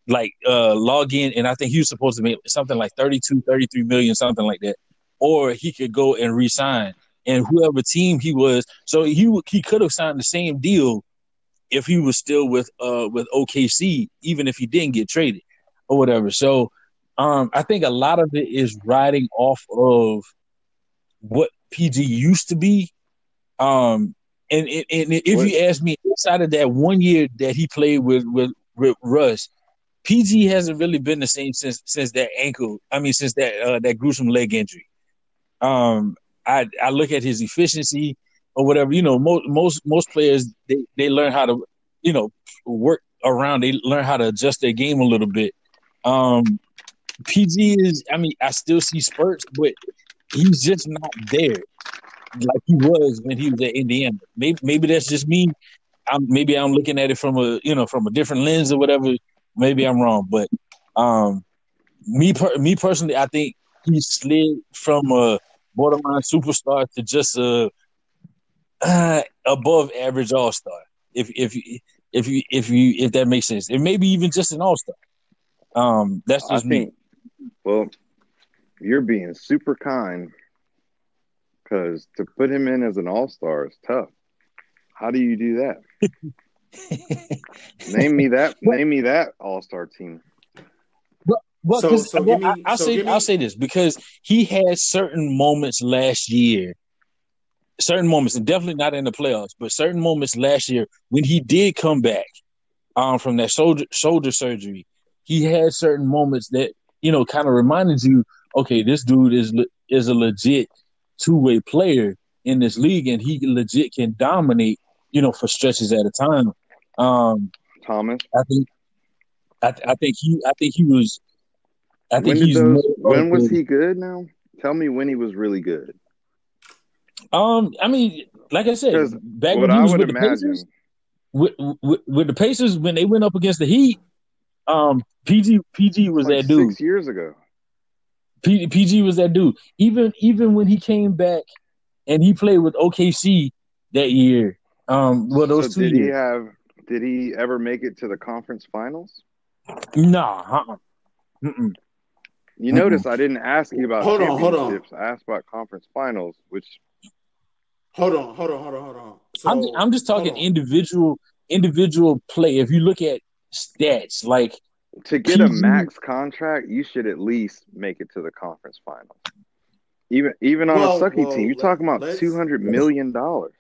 like uh log in, and I think he was supposed to make something like 32, 33 million, something like that, or he could go and resign. And whoever team he was, so he he could have signed the same deal if he was still with uh with OKC, even if he didn't get traded or whatever. So um I think a lot of it is riding off of what PG used to be. Um and, and, and if What- you ask me, outside of that one year that he played with with, with Russ, PG hasn't really been the same since since that ankle. I mean, since that uh, that gruesome leg injury. Um, I I look at his efficiency or whatever. You know, most most most players they they learn how to you know work around. They learn how to adjust their game a little bit. Um, PG is. I mean, I still see spurts, but he's just not there like he was when he was at Indiana. Maybe maybe that's just me. I'm maybe I'm looking at it from a you know from a different lens or whatever. Maybe I'm wrong, but um, me per- me personally, I think he slid from a borderline superstar to just a uh, above average all star. If if if you if you if that makes sense, and maybe even just an all star. Um, that's I just me. think. Well, you're being super kind because to put him in as an all star is tough. How do you do that? Name me that. name me that all star team. Well, So- so well, me- I, will so say me- I'll say this because he had certain moments last year, certain moments, and definitely not in the playoffs, but certain moments last year when he did come back. um, from that shoulder shoulder surgery, he had certain moments that you know kind of reminded you, okay, this dude is is a legit two way player in this league, and he legit can dominate, you know, for stretches at a time. Um, Thomas. I think, I, I think he, I think he was. I think When he's. those, when was he good? Now, tell me when he was really good. Um, I mean, like I said, back when he was with the Pacers, with, with, with the Pacers when they went up against the Heat, um, PG PG was like that dude. six years ago. P, PG was that dude. Even even when he came back and he played with OKC that year, um, well those so two did he years, have? Did he ever make it to the conference finals? nah, uh-uh. Mm-mm. You Mm-mm. notice I didn't ask you about Hold on, hold on. championships. I asked about conference finals, which Hold on, hold on, hold on, hold on. So, I'm I'm just talking individual individual play. If you look at stats, like to get a max contract, you should at least make it to the conference finals. Even even on Well, a sucky well, team, you're talking about two hundred million dollars.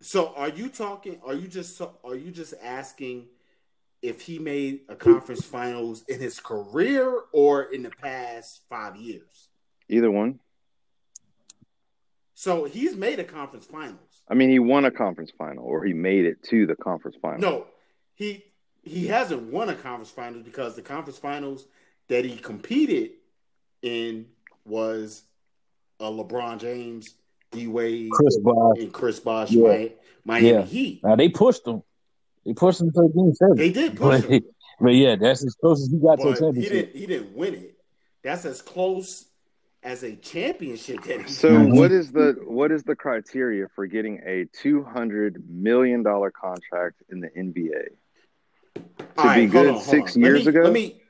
So are you talking? Are you just are you just asking if he made a conference finals in his career or in the past five years? Either one. So he's made a conference finals. I mean, he won a conference final, or he made it to the conference final. No, he he hasn't won a conference finals because the conference finals that he competed in was a LeBron James, D Wade, Chris Bosh. and Chris Bosh, Yeah. Miami, Miami Yeah. Heat. Now they pushed him. They pushed him to a game seven. They did push But, him. but yeah, that's as close as he got to a but he championship. didn't he didn't win it. That's as close as a championship that he So what is the what is the criteria for getting a two hundred million dollar contract in the NBA? To be good on, six years me- ago? Let me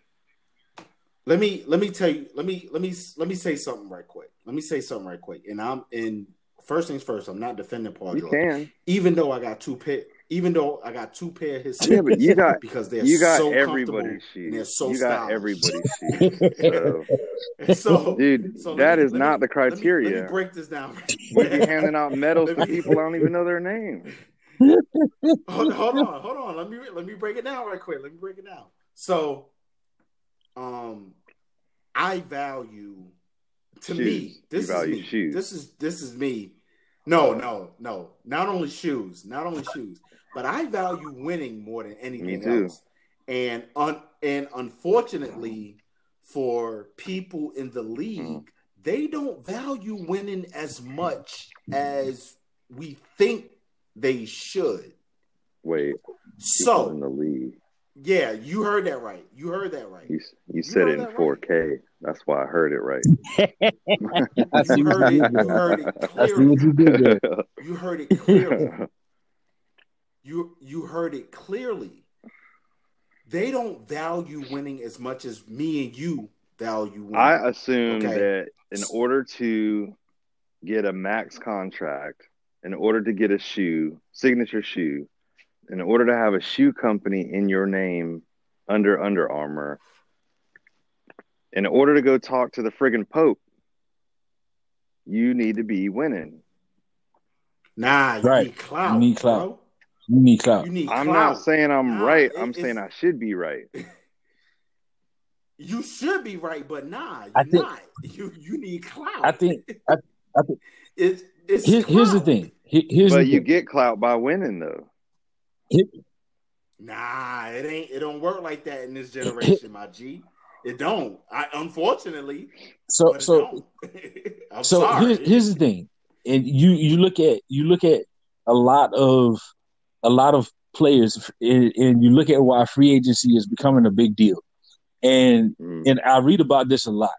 let me let me tell you. Let me let me let me say something right quick. Let me say something right quick. And I'm and first things first. I'm not defending Paul You can. even though I got two pair. Even though I got two pair of his Yeah, but you got because they're you got so everybody's and they're so you got stylish. everybody's shoes. So, so, dude, so that me- is not me- the let me- criteria. Let me, break this down. Be handing out medals to people I don't even know their name. Hold, hold on, hold on. Let me let me break it down right quick. Let me break it down. So, um, I value to Shoes. me. You This is value me. shoes. This is this is me. No, no, no. Not only shoes, not only shoes, but I value winning more than anything else. And un, and unfortunately, for people in the league, Mm. they don't value winning as much as we think they should. Wait, people in the league. yeah, you heard that right. You heard that right. You you said it in that 4K. That's why I heard it right. I see You what heard you it. did You heard it I see what clearly. you did. You heard it clearly. You you heard it clearly. They don't value winning as much as me and you value winning. I assume Okay. that in order to get a max contract, in order to get a shoe, signature shoe, in order to have a shoe company in your name under Under Armour, in order to go talk to the friggin' Pope, you need to be winning. nah, you Right. need clout. You need clout. bro. You need clout. You need I'm clout. not saying I'm Nah, right. it- I'm it's- saying I should be right. You should be right, but nah, you're I think- not. You you need clout. I think I, I think it's it's here, here's the thing. Here- here's But you thing. get clout by winning, though. Nah, it ain't. It don't work like that in this generation, my G. It don't. I unfortunately. So but it so don't. I'm so sorry. here's here's the thing, and you you look at you look at a lot of a lot of players, and, and you look at why free agency is becoming a big deal, and Mm. and I read about this a lot.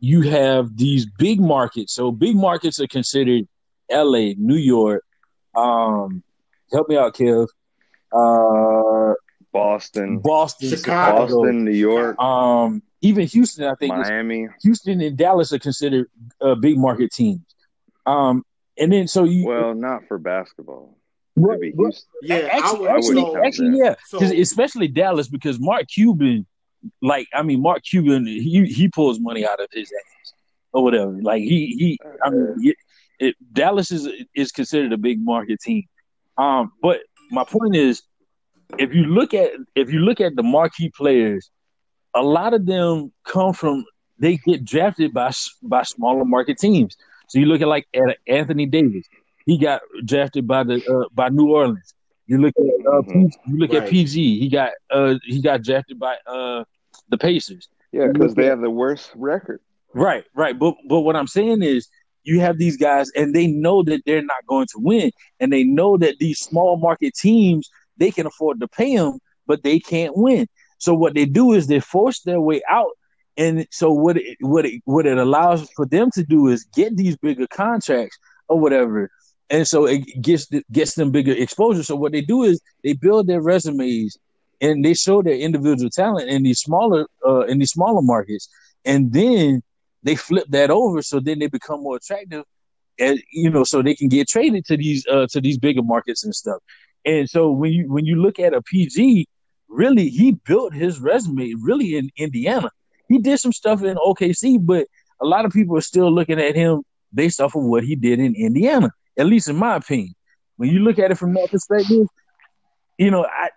You have these big markets, so big markets are considered L.A., New York. Um, help me out, Kev. Uh, Boston, Boston, Chicago. Boston, New York, Um, even Houston, I think, is Miami. Houston and Dallas are considered uh, big market teams. Um, and then so you Well, not for basketball. Well, It'd be well, Houston. yeah, actually, I would, actually, so, count actually, yeah, So- especially Dallas because Mark Cuban, like, I mean, Mark Cuban, he he pulls money out of his ass or whatever. Like he he, I mean, it, Dallas is is considered a big market team. Um, but my point is, if you look at if you look at the marquee players, a lot of them come from they get drafted by by smaller market teams. So you look at like at Anthony Davis, he got drafted by the uh, by New Orleans. You look at uh, Mhm. P- you look Right. at PG, he got uh he got drafted by uh the Pacers. Yeah, because they have the worst record. Right, right. But but what I'm saying is you have these guys and they know that they're not going to win and they know that these small market teams they can afford to pay them but they can't win. So what they do is they force their way out and so what it, what it, what it allows for them to do is get these bigger contracts or whatever. And so it gets gets them bigger exposure. So what they do is they build their resumes and they show their individual talent in these smaller uh, in these smaller markets and then they flip that over so then they become more attractive and you know so they can get traded to these uh to these bigger markets and stuff. And so when you when you look at a pg really he built his resume really in indiana. He did some stuff in okc but a lot of people are still looking at him based off of what he did in indiana at least in my opinion. When you look at it from that perspective you know i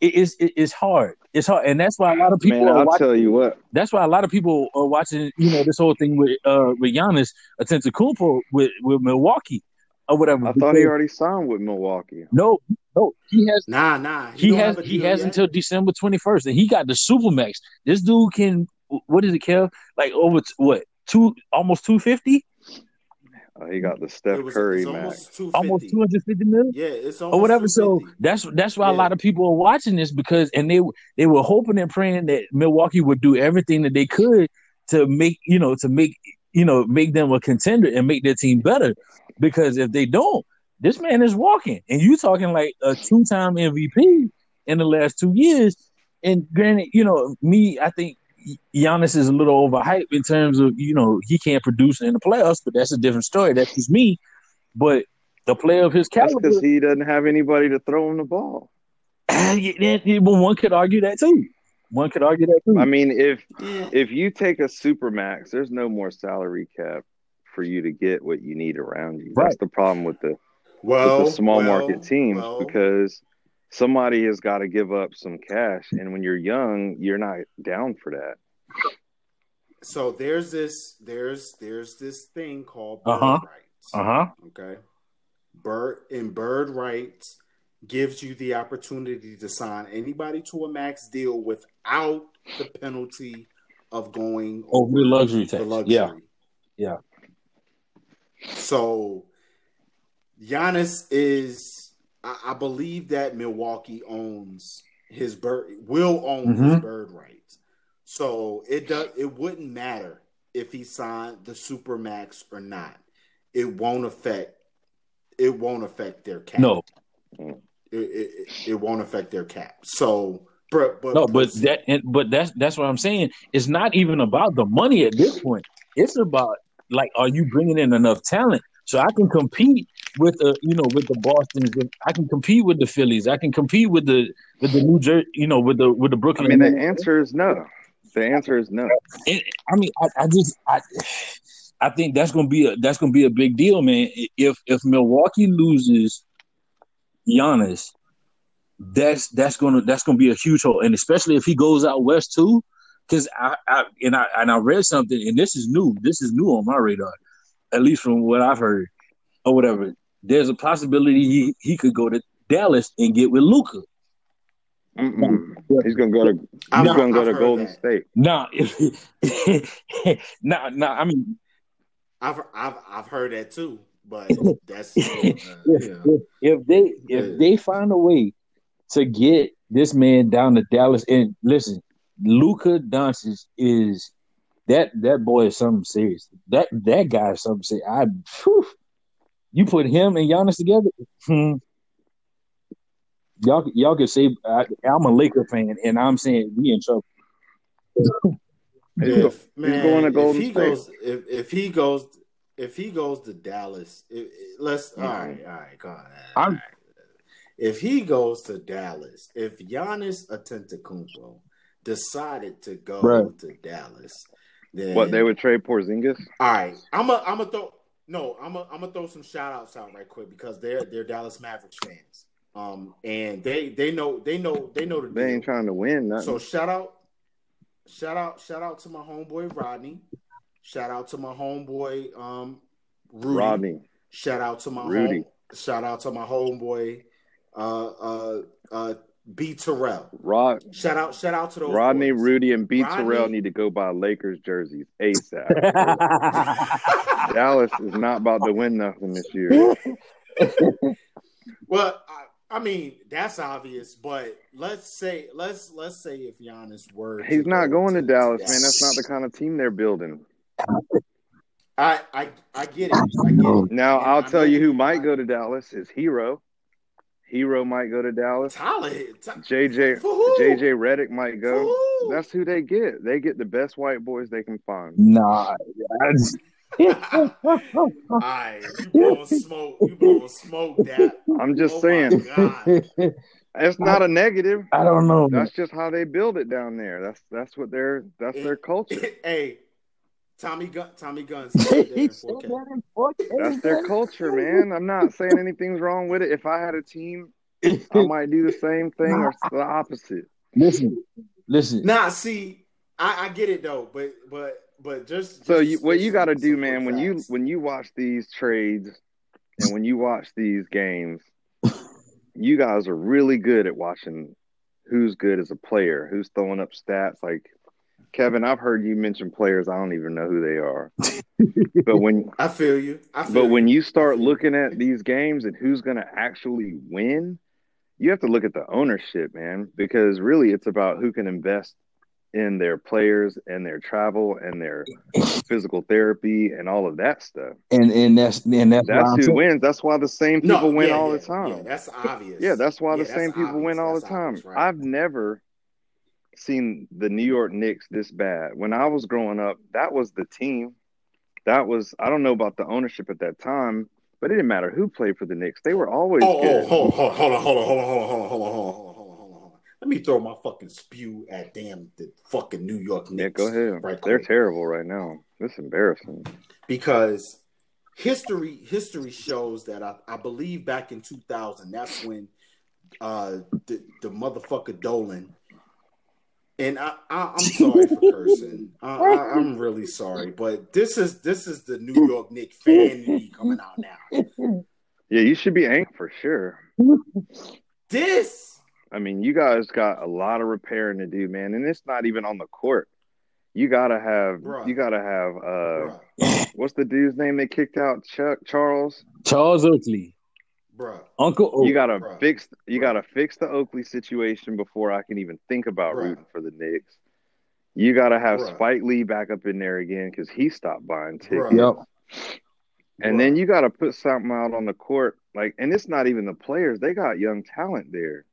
it is it, it's hard it's hard and that's why a lot of people Man, I'll watching tell you what. that's why a lot of people are watching, you know, this whole thing with uh with Giannis Antetokounmpo with with Milwaukee or whatever. I thought he already signed with Milwaukee. no, no, he has Nah, nah. he don't has he has yet. until December twenty first, and he got the supermax. This dude can what is it, Kev? Like over t- what two almost two fifty, Uh, he got the Steph was- Curry it's max. almost 250. almost two hundred fifty million. Yeah, it's almost or whatever. So that's that's why a lot of people are watching this because and they they were hoping and praying that Milwaukee would do everything that they could to make you know to make you know make them a contender and make their team better. Because if they don't, this man is walking, and you talking like a two time MVP in the last two years. And granted, you know me, I think Giannis is a little overhyped in terms of you know he can't produce in the playoffs, but that's a different story. That's just me. But the player of his caliber, because he doesn't have anybody to throw him the ball. yeah, yeah, but one could argue that too. One could argue that too. I mean, if if you take a super max, there's no more salary cap for you to get what you need around you. That's the problem with the Well, with the small well, market teams well, because somebody has got to give up some cash, and when you're young, you're not down for that. so there's this there's there's this thing called bird Uh-huh. rights. uh huh. Okay. Bird in bird rights gives you the opportunity to sign anybody to a max deal without the penalty of going Over the luxury tax. luxury. Yeah. Yeah. So Giannis is I, I believe that Milwaukee owns his bird will own his Mhm. bird rights. So it does it wouldn't matter if he signed the super max or not. It won't affect it won't affect their cap. No, It, it, it won't affect their cap. So but, but no, but that, but that's that's what I'm saying. It's not even about the money at this point. It's about like, are you bringing in enough talent so I can compete with the, you know, with the Boston's. I can compete with the Phillies. I can compete with the with the New Jersey, you know, with the with the Brooklyn. I mean, the answer is no. The answer is no. I mean, I, I just I I think that's gonna be a that's gonna be a big deal, man. If if Milwaukee loses Giannis, that's that's gonna that's gonna be a huge hole, and especially if he goes out west too. Because I, I and I and I read something, and this is new. This is new on my radar, at least from what I've heard or whatever. There's a possibility he, he could go to Dallas and get with Luka. Mm-mm. He's gonna go to he's I've- gonna go I've to Golden that. State. Now, if now, now, I mean, I've I've I've heard that too. But that's uh, if, know. if, if they Yeah. if they find a way to get this man down to Dallas, and listen, Luka Doncic is that that boy is something serious. That that guy is something serious. I, whew, you put him and Giannis together, hmm, y'all y'all could say I, I'm a Laker fan, and I'm saying we in trouble. He's if, man, going to if he State. goes, if, if he goes, if he goes to Dallas, it, it- let's all Mhm. right, all right, go on. all If he goes to Dallas, if Giannis Antetokounmpo decided to go Right. to Dallas, then What they would trade Porzingis? All right, I'm a, I'm a throw. No, I'm a, I'm gonna throw some shout outs out right quick because they're they're Dallas Mavericks fans. Um, and they they know they know they know the They ain't trying to win nothing. So shout out, shout out, shout out to my homeboy Rodney. Shout out to my homeboy um Rudy. Rodney, Shout out to my Rudy. home. Shout out to my homeboy uh uh uh B Terrell. Rod, Shout out, shout out to those Rodney, boys. Rudy, and B. Rodney- Terrell need to go buy Lakers jerseys ASAP. Dallas is not about to win nothing this year. Well, I, I mean that's obvious, but let's say let's let's say if Giannis were to He's not go going to Dallas, man. That's not the kind of team they're building. I I I get it. I get it. Now, And I'll I tell you who might go to Dallas is Herro. Herro might go to Dallas. Tyler. Ty- JJ For? JJ Redick might For go. who? That's who they get. They get the best white boys they can find. nah, I just- Alright, you blowing smoke. You blowing smoke. That. I'm just oh saying, My God. it's not a negative. I don't know. That's just how they build it down there. That's that's what their that's their culture. hey, Tommy Gun. Tommy Guns. said that in 4K. That's their culture, man. I'm not saying anything's wrong with it. If I had a team, I might do the same thing or the opposite. Listen, listen. Nah, see, I, I get it though, but but but just, So you, what you got to do, some man, when you when you watch these trades and when you watch these games, you guys are really good at watching who's good as a player, who's throwing up stats. Like Kevin, I've heard you mention players I don't even know who they are. but when I feel you. I feel but when you you start looking at these games and who's going to actually win, you have to look at the ownership, man, because really it's about who can invest in their players and their travel and their physical therapy and all of that stuff. And and that's and that's, why That's I'm who saying- wins. That's why the same No, people win yeah, all yeah, the time. Yeah, that's obvious. Yeah, that's why Yeah, the same that's people win obvious. all the time. obvious, right. I've never seen the New York Knicks this bad. When I was growing up, that was the team. That was I don't know about the ownership at that time, but it didn't matter who played for the Knicks. They were always Oh, good. oh, hold, hold, hold on, hold on, hold on, hold on, hold on, hold on, hold on, hold on, hold on, hold on. Let me throw my fucking spew at damn the fucking New York Knicks. Yeah, go ahead. Right They're quick. terrible right now. It's embarrassing. because history history shows that I, I believe back in 2000 that's when uh the, the motherfucker Dolan and I, I I'm sorry for cursing I, I, I'm really sorry but this is this is the New York Knicks fan me coming out now Yeah, you should be angry for sure. this I mean, you guys got a lot of repairing to do, man, and it's not even on the court. You gotta have, Bruh. you gotta have, uh, bruh what's the dude's name they kicked out? Chuck Charles. Charles Oakley, bruh Uncle Oak. You gotta Bruh. fix, you Bruh. gotta fix the Oakley situation before I can even think about Bruh. rooting for the Knicks. You gotta have Bruh. Spike Lee back up in there again because he stopped buying tickets. Yep. And then you gotta put something out on the court, like, and it's not even the players; they got young talent there.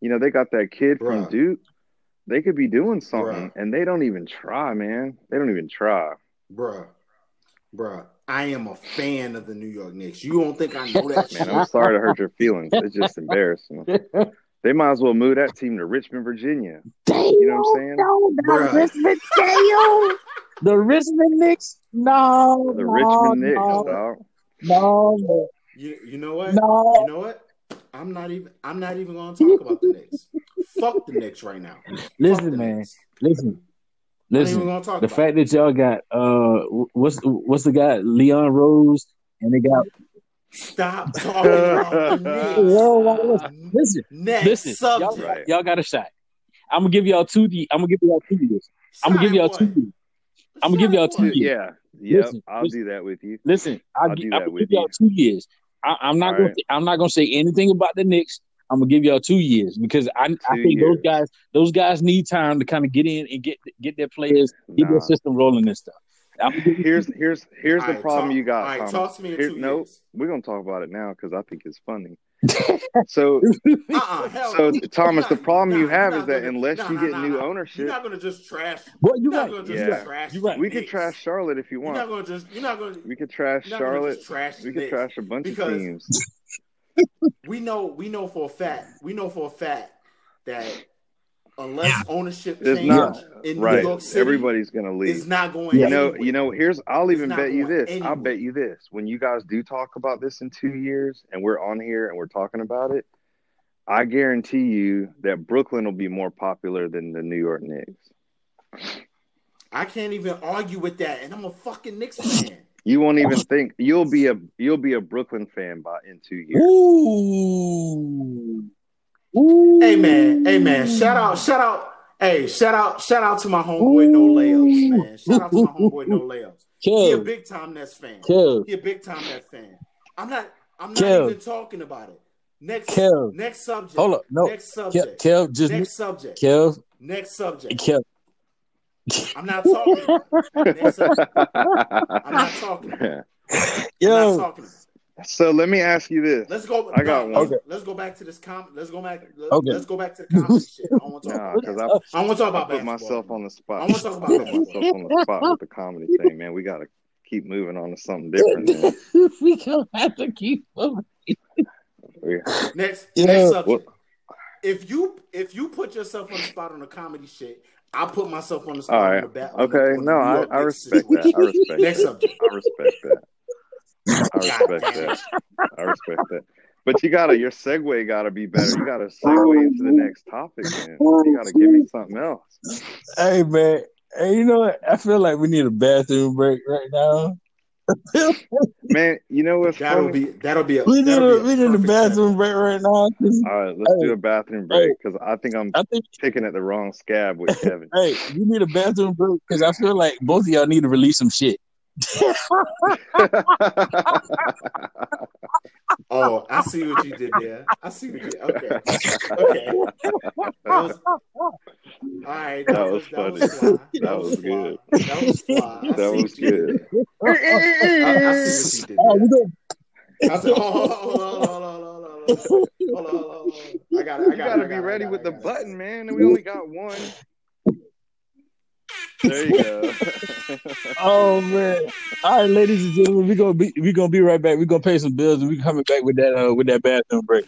You know, they got that kid from Duke. They could be doing something, Bruh. and they don't even try, man. They don't even try. bruh bruh I am a fan of the New York Knicks you don't think I know that Man, I'm sorry to hurt your feelings. It's just embarrassing. They might as well move that team to Richmond, Virginia. You know what I'm saying? No, not Richmond. Damn. The Richmond Knicks? No. The no, Richmond Knicks, no, dog. no, no, you, you know what no. You know what? I'm not even. I'm not even going to talk about the Knicks. Fuck the Knicks right now. Listen, man. Knicks. Listen. I'm not even Listen. talk The about fact that y'all got uh what's what's the guy Leon Rose and they got. Stop talking about the listen Next listen y'all, y'all got a shot. I'm gonna give y'all two. I'm gonna give y'all two years. I'm gonna give y'all two years. I'm gonna give y'all two Shot years. Yeah, yep. Listen, I'll listen. do that with you. Listen, I'll, I'll do I'm that gonna with give y'all two years. I, I'm not All gonna. right. I'm not gonna say anything about the Knicks. I'm gonna give y'all two years because I, I Two think those guys, those guys need time to kind of get in and get get their players, get their system rolling and stuff. I'm gonna give Here's here's here's All the right, problem talk- you got. All right, talk to me in Here- two no, years. we're gonna talk about it now because I think it's funny. So Uh-uh, So. Thomas, You're the problem you nah, have you're is that gonna- unless nah, you nah, get nah, new nah. ownership- you're not going to just trash. Well, you're You're not gonna just You're trash You're right. we could trash Charlotte if you You're not want. going to just. You're not going to. We could trash You're not gonna Charlotte. trash We the could trash a bunch Because- of teams. We know we know for a fact we know for a fact that unless ownership There's change not in New right. York City, Everybody's gonna leave. it's not going. You know, anywhere. you know. Here's I'll It's even bet you going this. I'll bet you this. When you guys do talk about this in two years, and we're on here and we're talking about it, I guarantee you that Brooklyn will be more popular than the New York Knicks. I can't even argue with that, and I'm a fucking Knicks fan. You won't even oh. think you'll be a you'll be a Brooklyn fan by in two years. Ooh. Ooh. Hey man, hey man, shout out, shout out, hey, shout out, shout out to my homeboy No Layups, man. Shout out to my homeboy No Layups. He a big time Nets fan. Kev, He a big time Nets fan. I'm not, I'm not Kev. even talking about it. Next, Kev. next subject. hold up, no, Next Kev, subject. Kev, just Next subject. Kev, Next subject. Kev. I'm not talking. About it. Next subject. I'm not talking. About it. I'm not Yo, talking. So let me ask you this. Let's go. I got no, one. Let's, let's go back to this com. Let's go back. Let, Okay. Let's go back to the comedy shit. I want to talk. Nah, about because. I I want to talk I about put basketball. myself on the spot. I wanna talk about I put myself on the spot with the comedy thing, man. We gotta keep moving on to something different. We gonna have to keep moving. Next, Yeah. next subject. What- If you if you put yourself on the spot on the comedy shit, I put myself on the spot All right. the back. Okay. the No, New I, I respect that. I respect Next that. subject. I respect that. I respect that. I respect that. But you gotta your segue gotta be better. You gotta segue into the next topic, man. You gotta give me something else. Hey man, hey, you know what? I feel like we need a bathroom break right now. Man, you know what's That'll funny? be that'll be a We need that'll a be we need a bathroom break right now. All right, let's Hey. do a bathroom break because I think I'm I think picking at the wrong scab with Kevin. hey, you need a bathroom break because I feel like both of y'all need to release some shit oh, I see what you did there. I see what you did. Okay. Okay. Was, all right. That, that was, funny. That was, good. That was fly. That was good. I, see what you did there. Oh, I said, oh, hold on, hold on, hold on. I got it. I got you gotta be ready with the button, man. We only got one. There you go. Oh man! All right, ladies and gentlemen, we gonna be we gonna be right back. We are gonna pay some bills and we're coming back with that uh, with that bathroom break.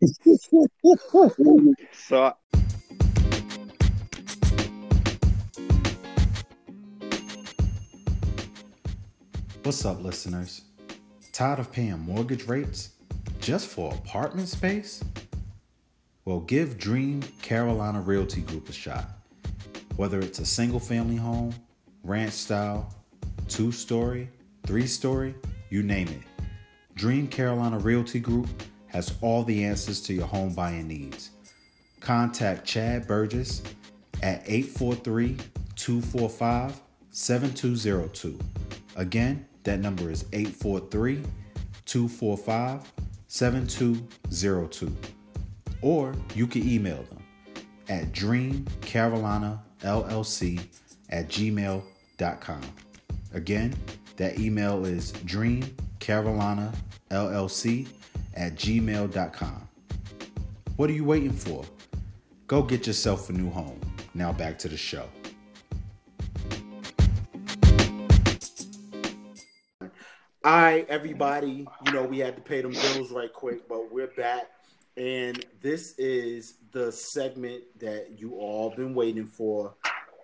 so I- What's up, listeners? Tired of paying mortgage rates just for apartment space? Well, give Dream Carolina Realty Group a shot. Whether it's a single family home, ranch style, two story, three story, you name it. Dream Carolina Realty Group has all the answers to your home buying needs. Contact Chad Burgess at 843 245 7202. Again, that number is 843 245 7202. Or you can email them at dreamcarolinallc at gmail.com. Again, that email is dream dreamcarolinallc at gmail.com. What are you waiting for? Go get yourself a new home. Now back to the show. All right, everybody. You know, we had to pay them bills right quick, but we're back. And this is the segment that you all been waiting for.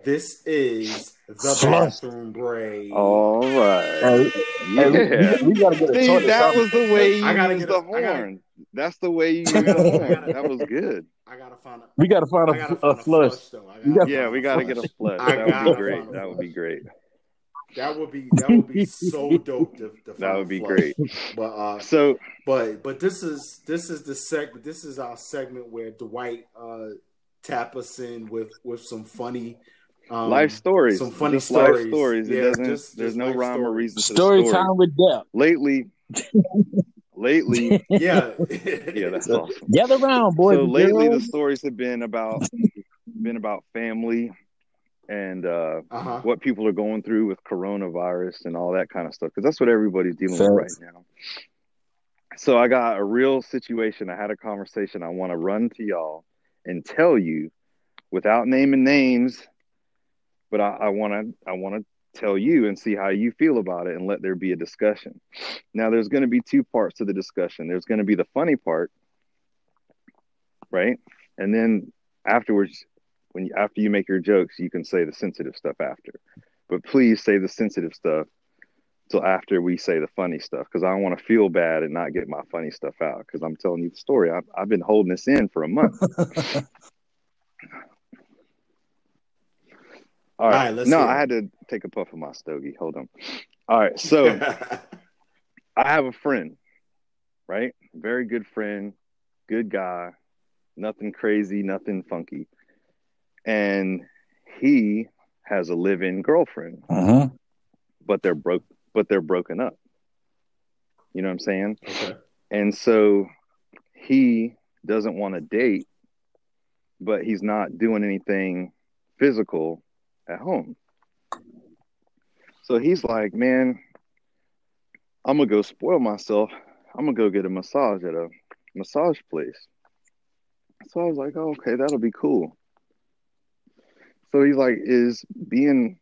This is the Flush. bathroom break. all right. Hey, hey, we, Yeah. we, we gotta get a See, that something. was the way you I gotta used get the a- I gotta- horn. That's the way you used I the gotta- horn. That was good. I gotta find a, We gotta find I gotta a, find a flush. though. I You gotta gotta- Yeah, find we got to get a flush. That would be great. That would be great. That would be that would be so dope. To, to That would be flush. great. But uh, So, But but this is this is the segment. This is our segment where Dwight uh, tap us in with with some funny um, life stories. some funny Just life stories. stories. Yeah, It doesn't. just- there's just no life rhyme or reason to Story the story. time with Dep. Lately, lately, Yeah, yeah, that's awesome. Gather round, boys. so and lately, the stories have been about been about family and uh, uh huh. what people are going through with coronavirus and all that kind of stuff because that's what everybody's dealing with right now. So I got a real situation. I had a conversation. I want to run to y'all and tell you without naming names, but I want to I want to tell you and see how you feel about it and let there be a discussion. Now there's going to be two parts to the discussion. There's going to be the funny part, right? And then afterwards when you, after you make your jokes, you can say the sensitive stuff after. But please say the sensitive stuff till after we say the funny stuff because I don't want to feel bad and not get my funny stuff out because I'm telling you the story. I've, I've been holding this in for a month. All right. All right, let's no, hear. I had to take a puff of my stogie. Hold on. All right. So I have a friend, right? Very good friend, good guy, nothing crazy, nothing funky. And he has a live-in girlfriend, Uh-huh. but they're broke but they're broken up. You know what I'm saying? okay. And so he doesn't want to date, but he's not doing anything physical at home. So he's like, man, I'm going to go spoil myself. I'm going to go get a massage at a massage place. So I was like, oh, okay, that'll be cool. So he's like, is being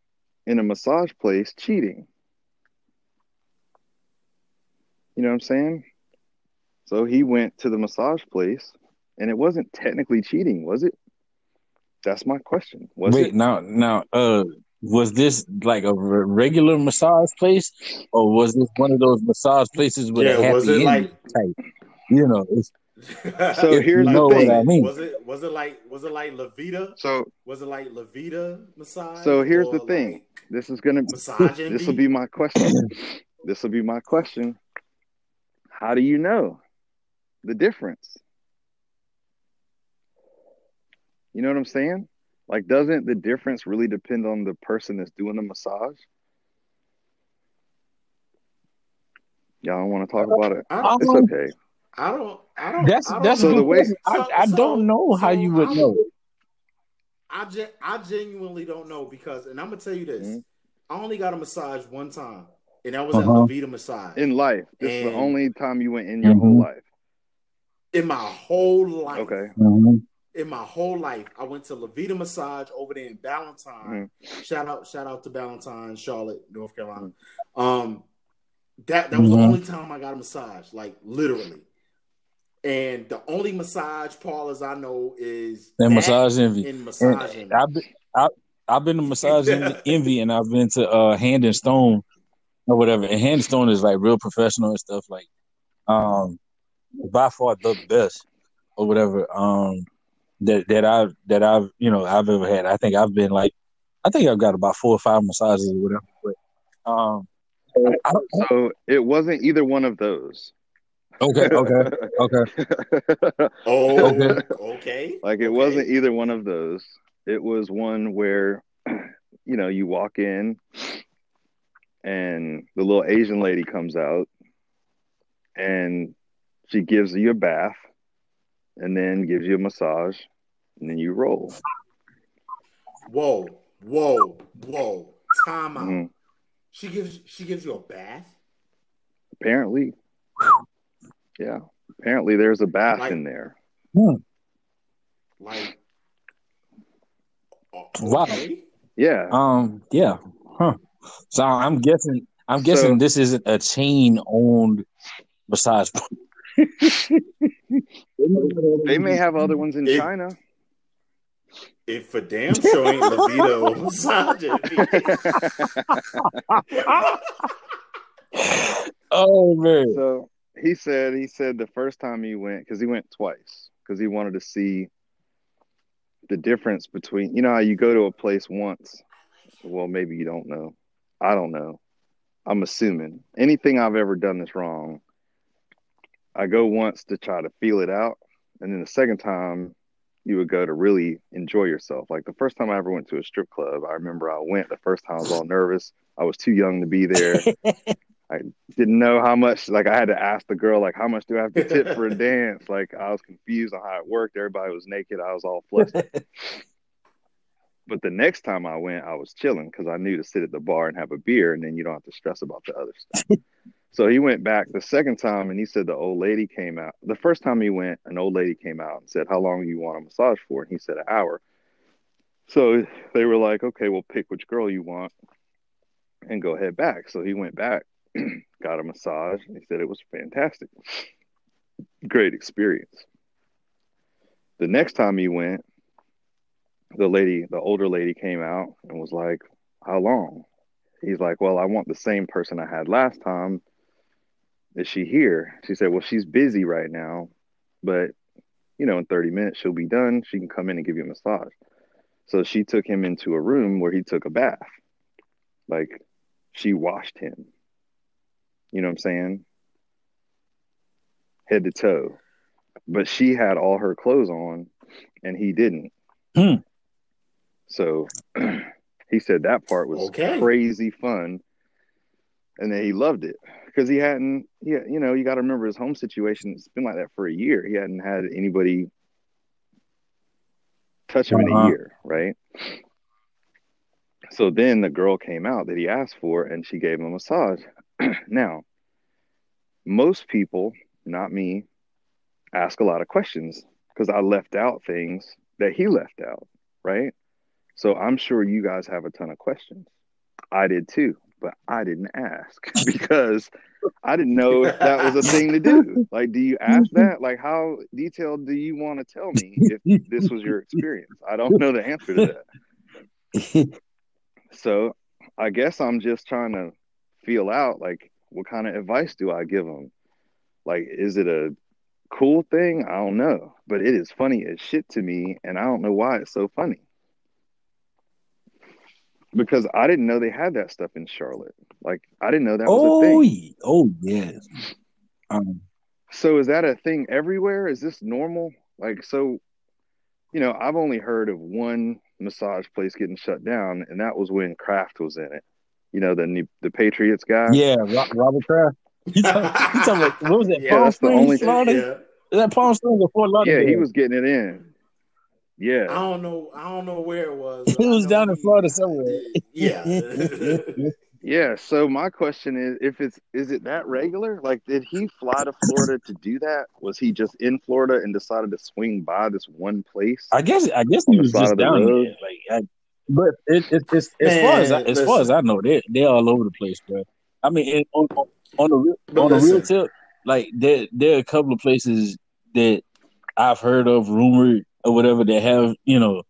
in a massage place cheating? You know what I'm saying? So he went to the massage place, and it wasn't technically cheating, was it? That's my question. Was Wait, it? now, now, uh, was this like a regular massage place, or was this one of those massage places with a Yeah, happy was it ending like- type? You know, it's, So here's you the thing. what I mean. Was it was it like was it like Levita? So Was it like Levita massage? So here's the thing. like this is gonna massage this will be my question. this will be my question. How do you know the difference? You know what I'm saying? Like, doesn't the difference really depend on the person that's doing the massage? Y'all don't want to talk about it. It's okay. I don't. I don't. That's I don't that's So know. the way- I, So- I so- don't know how so you would I'm- know. I gen- I genuinely don't know because, and I'm gonna tell you this: Mhm. I only got a massage one time, and that was Uh-huh. at Levita Massage. In life, this is the only time you went in your Mhm. whole life. in my whole life, Okay. Mhm. in my whole life, I went to Levita Massage over there in Ballantyne. Mm-hmm. Shout out, shout out to Ballantyne, Charlotte, North Carolina. Um, that that was the only time I got a massage, like literally. And the only massage parlors I know is And that massage envy. and And massage. Envy. I've been, I, I've been to massage envy, envy, and I've been to uh, Hand and Stone or whatever. And Hand and Stone is like real professional and stuff. Like, um, by far the best or whatever. Um, that that I've that I've you know I've ever had. I think I've been like, I think I've got about four or five massages or whatever. But um, I don't, So it wasn't either one of those. Okay, okay, okay. Oh, Okay. okay. Like it Okay. wasn't either one of those. It was one where, you know, you walk in and the little Asian lady comes out and she gives you a bath and then gives you a massage and then you roll. Whoa, whoa, whoa! Time out. Mhm. She gives she gives you a bath. Apparently. Yeah. Apparently there's a bath Like- in there. Like, o- Wow. okay. Yeah. Um, yeah, huh? So I'm guessing. I'm guessing So- this isn't a chain owned massage. They may have other ones in It- China. It for damn sure ain't Levito massage. oh man. So he said he said the first time he went because he went twice because he wanted to see the difference between you know how you go to a place once. Well, maybe you don't know. I don't know. I'm assuming anything I've ever done that's wrong. I go once to try to feel it out, and then the second time you would go to really enjoy yourself. Like the first time I ever went to a strip club, I remember I went the first time I was all nervous. I was too young to be there didn't know how much like I had to ask the girl like how much do I have to tip for a dance? Like I was confused on how it worked. Everybody was naked. I was all flustered. But the next time I went I was chilling because I knew to sit at the bar and have a beer and then you don't have to stress about the other stuff. So he went back the second time and he said the old lady came out. The first time he went an old lady came out and said how long do you want a massage for? And he said an hour. So they were like okay we'll pick which girl you want and go head back. So he went back got a massage. He said it was fantastic. Great experience. The next time he went, the lady, the older lady came out and was like, How long? he's like, Well, I want the same person I had last time. Is she here? She said, Well, she's busy right now, but you know, in 30 minutes she'll be done. She can come in and give you a massage. So she took him into a room where he took a bath. Like she washed him. You know what I'm saying? Head to toe. But she had all her clothes on and he didn't. Hmm. So he said that part was Okay. crazy fun. And then he loved it because he hadn't, yeah, you know, you got to remember his home situation. It's been like that for a year. He hadn't had anybody touch him in a Uh-huh. year, right? So then the girl came out that he asked for and she gave him a massage. now, most people, not me, ask a lot of questions because I left out things that he left out, right? So I'm sure you guys have a ton of questions. I did too, but I didn't ask because I didn't know if that was a thing to do. Like, do you ask that? Like, how detailed do you want to tell me if this was your experience? I don't know the answer to that. So I guess I'm just trying to feel out like what kind of advice do I give them? Like, is it a cool thing? I don't know, but it is funny as shit to me, and I don't know why it's so funny. Because I didn't know they had that stuff in Charlotte. Like, I didn't know that was a oh, thing. oh yes. Um, So is that a thing everywhere? Is this normal? Like, so, you know, I've only heard of one massage place getting shut down, and that was when Kraft was in it. You know, the new- the Patriots guy. yeah, Robert Kraft. You talking, you talking about what was that? Yeah, Palm that's the Springs, only- Florida? Yeah. Is that Palm Springs or Fort Yeah, he was getting it in. Yeah, I don't know. I don't know where it was. He was down in he- Florida somewhere. Yeah. Yeah. So my question is if it's is it that regular? Like did he fly to Florida to do that? Was he just in Florida and decided to swing by this one place? I guess I guess he was just of the down road? there. Like, I, but it, it, it's as far as I, Man, as far as. I know, they they're all over the place, bro. I mean, on on- on the real, on the real tip, like there there are a couple of places that I've heard of, rumored or whatever, that have you know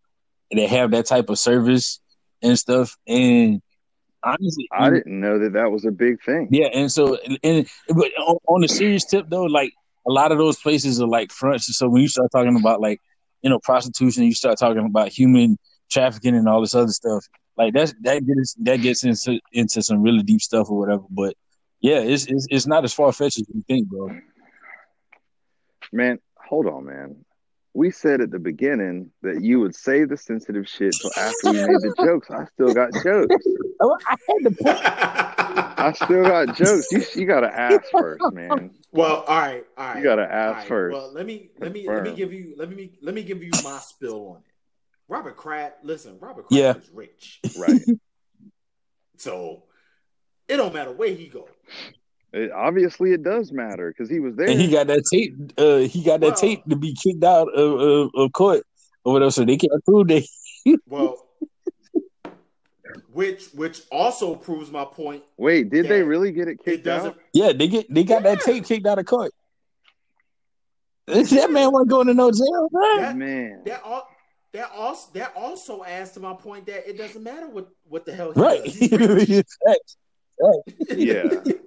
that have that type of service and stuff. And honestly, I didn't know that that was a big thing. yeah, and so and but on, on the serious tip though, like a lot of those places are like fronts. So when you start talking about like you know prostitution, you start talking about human trafficking and all this other stuff. Like that's that gets that gets into into some really deep stuff or whatever. But yeah, it's it's, it's not as far fetched as you think, bro. Man, hold on, man. We said at the beginning that you would save the sensitive shit till after we made the jokes. I still got jokes. Oh, I had to put I still got jokes. You you gotta ask first, man. well, all right, all right. You gotta ask right. first. Well, let me let me let me give you let me let me give you my spill on it. Robert Kraft, listen, Robert Kraft Yeah. is rich, Right. so it don't matter where he go. It, obviously, it does matter because he was there. and he got that tape. Uh, he got that Well- tape to be kicked out of, of, of court or whatever. So they can't prove that. Well, which which also proves my point. Wait, did they really get it It kicked doesn't. out? Yeah, they get they got that tape kicked out of court. That man wasn't going to no jail, bro. That- Man, That all. That also that also adds to my point that it doesn't matter what what the hell he Right. does. He's rich. Yeah,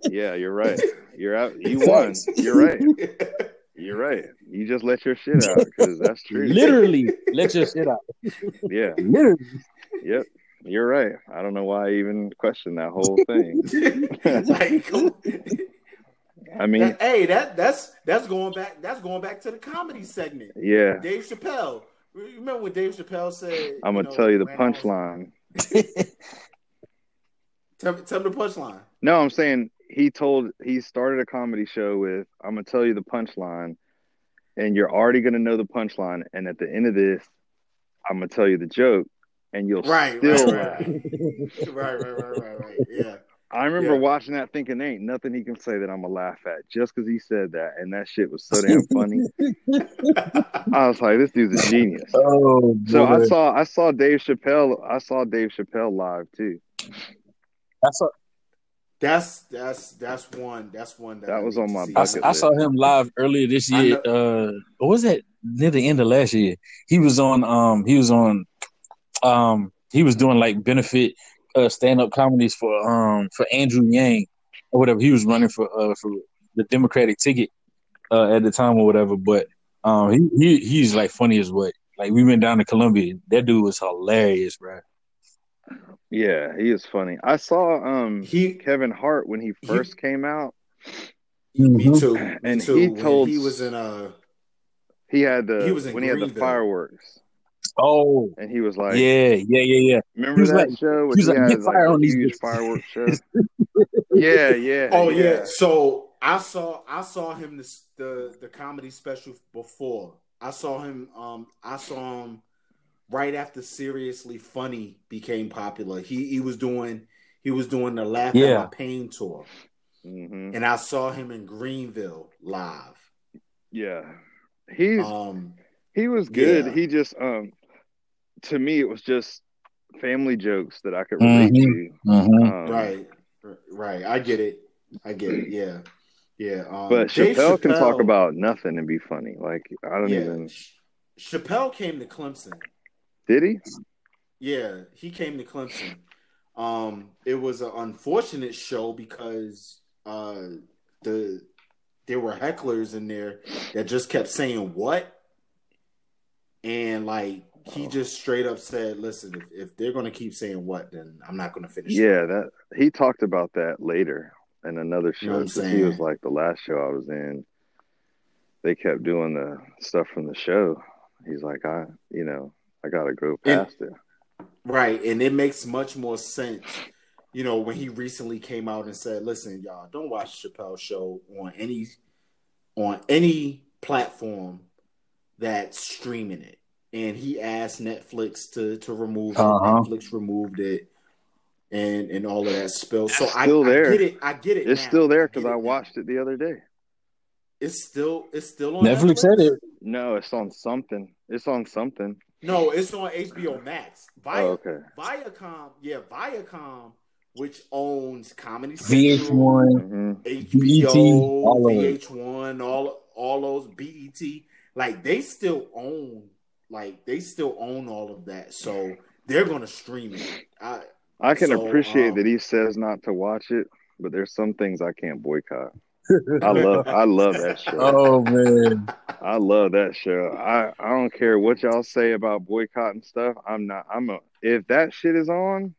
yeah, you're right. You're out. You won. You're right. You're right. You just let your shit out because that's true. Literally, let your shit out. Yeah. Literally. Yep. You're right. I don't know why I even questioned that whole thing. like, I mean, hey, that that's that's going back. That's going back to the comedy segment. yeah. Dave Chappelle. Remember when Dave Chappelle said? I'm gonna know, tell you the when I was- punchline. Tell, me- tell me the punchline. No, I'm saying he told he started a comedy show with I'm gonna tell you the punchline, and you're already gonna know the punchline, and at the end of this, I'm gonna tell you the joke, and you'll Right, still right, right, right, right, right, right, right. Yeah. I remember Yeah. watching that thinking there ain't nothing he can say that I'm gonna laugh at just because he said that, and that shit was so damn funny. I was like, this dude's a genius. Oh, So I saw I saw Dave Chappelle I saw Dave Chappelle live too. I saw That's that's that's one. That's one that, That I was on my see. I, bucket I saw him live earlier this year. Uh, what was that near the end of last year? He was on. Um, he was on. Um, he was doing like benefit uh, stand up comedies for um for Andrew Yang or whatever. He was running for uh for the Democratic ticket uh at the time or whatever. But um he, he he's like funny as what. Like we went down to Columbia. That dude was hilarious, bro. Yeah, he is funny. I saw um He- Kevin Hart when he first came out. Me Mhm. too. Me And too. he When told- he was in a He had the He was in when he had the fireworks, Oh and he was like, yeah, yeah, yeah, yeah. "Remember was that like- show he was he like, had "Get fire a on these fireworks show?" yeah, yeah. Oh yeah. So I saw I saw him this, the the comedy special before. I saw him um I saw him right after Seriously Funny became popular. He he was doing he was doing the Laugh at My Pain tour. hmm And I saw him in Greenville live. Yeah. He's Um he was good. yeah. He just um to me it was just family jokes that I could relate Mhm. to. Mhm. Um, right. Right. I get it. I get it. Yeah. Yeah. Um But Dave Chappelle, can talk about nothing and be funny. Like I don't yeah. even Chappelle came to Clemson. did he? Yeah, he came to Clemson. Um, it was an unfortunate show because uh, the there were hecklers in there that just kept saying what, and like he oh. just straight up said, "Listen, if, if they're gonna keep saying what, then I'm not gonna finish." Yeah, that he talked about that later in another show. You know what I'm 'cause he was like the last show I was in. They kept doing the stuff from the show. He's like, I, you know, I gotta go And- past it. Right, and it makes much more sense, you know, when he recently came out and said, "Listen, y'all, don't watch Chappelle's show on any on any platform that's streaming it." And he asked Netflix to to remove it. Uh-huh. Netflix removed it, and and all of that spill. So I, still I there. get it. I get it. It's now. still there because get I watched it the other day. It's still it's still on Netflix said it. No, it's on something. It's on something. No, it's on HBO Max. Vi- Oh, okay. Viacom, yeah, Viacom, which owns Comedy Central, VH1. mm-hmm. HBO, BET, all VH1, all all those BET, like they still own, like they still own all of that. So they're gonna stream it. I, I can So, appreciate um, that he says not to watch it, but there's some things I can't boycott. I love I love that show. Oh man. I love that show. I, I don't care what y'all say about boycotting stuff. I'm not I'm a if that shit is on,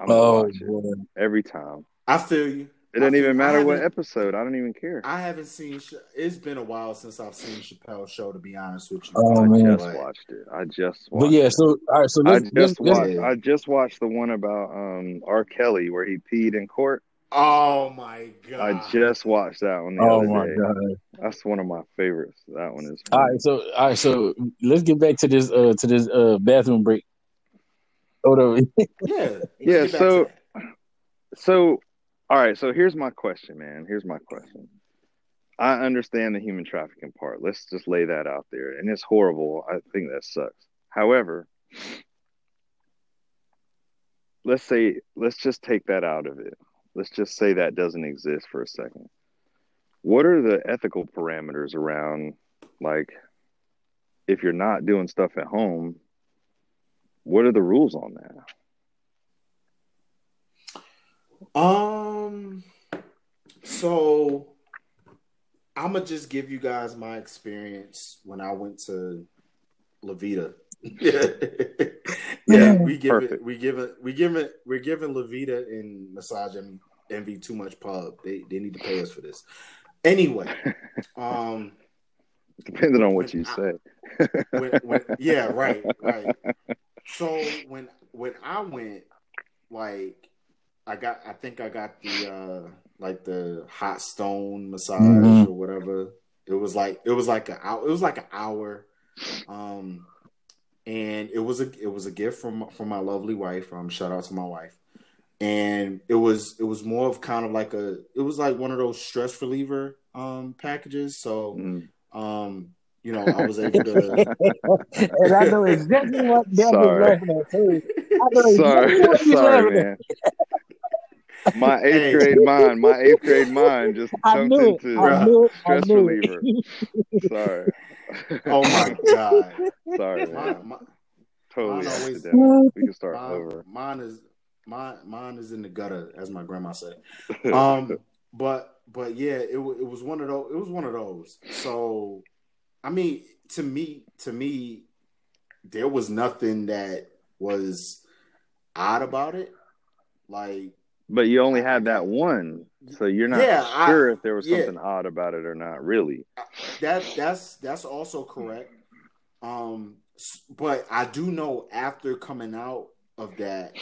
I'm gonna Oh watch it every time. I feel you. It doesn't even matter what episode. I don't even care. I haven't seen. It's been a while since I've seen Chappelle's show. To be honest with you, Oh, I man. just watched it. I just Watched But watched yeah, it. so all right, so I let's, just let's, let's watched let's- I just watched the one about um R. Kelly where he peed in court. Oh my god! I just watched that one the Oh other my day. god. That's one of my favorites. That one is All right, so all right, so let's get back to this uh to this uh bathroom break. Oh no. yeah, Yeah, so- So, all right. So here's my question, man. Here's my question. I understand the human trafficking part. Let's just lay that out there. And it's horrible. I think that sucks. However, let's say, let's just take that out of it. Let's just say that doesn't exist for a second. What are the ethical parameters around, like, if you're not doing stuff at home, what are the rules on that? Um, so I'm gonna just give you guys my experience when I went to Levita. yeah, Yeah, we give it, we give it, we give it, we're giving Levita and Massage Envy, too much pub. They they need to pay us for this. Anyway, um, Depending on what you say. when, when, yeah, right, right. So when when I went, like, I got, I think I got the uh like the hot stone massage Mhm. or whatever. It was like it was like a hour. It was like an hour, um, and it was a it was a gift from from my lovely wife. Um, shout out to my wife. And it was it was more of kind of like a it was like one of those stress reliever um packages. So Mm. um, you know, I was able to and I know exactly what Deb was Sorry. laughing at too. I know sorry, what sorry, man. My eighth Hey. grade mind, my eighth grade mind just I jumped knew it. into I knew it. I stress knew reliever. it. Sorry. Oh my god. Sorry, My, man. my, Totally mine always- We can start mine, over. mine is mine mine is in the gutter, as my grandma said. Um, but but yeah, it it was one of those. It was one of those. So, I mean, to me, to me, there was nothing that was odd about it. Like, but you only had that one, so you're not Yeah, I- sure if there was yeah. something odd about it or not. Really, that that's that's also correct. Um, but I do know after coming out of that,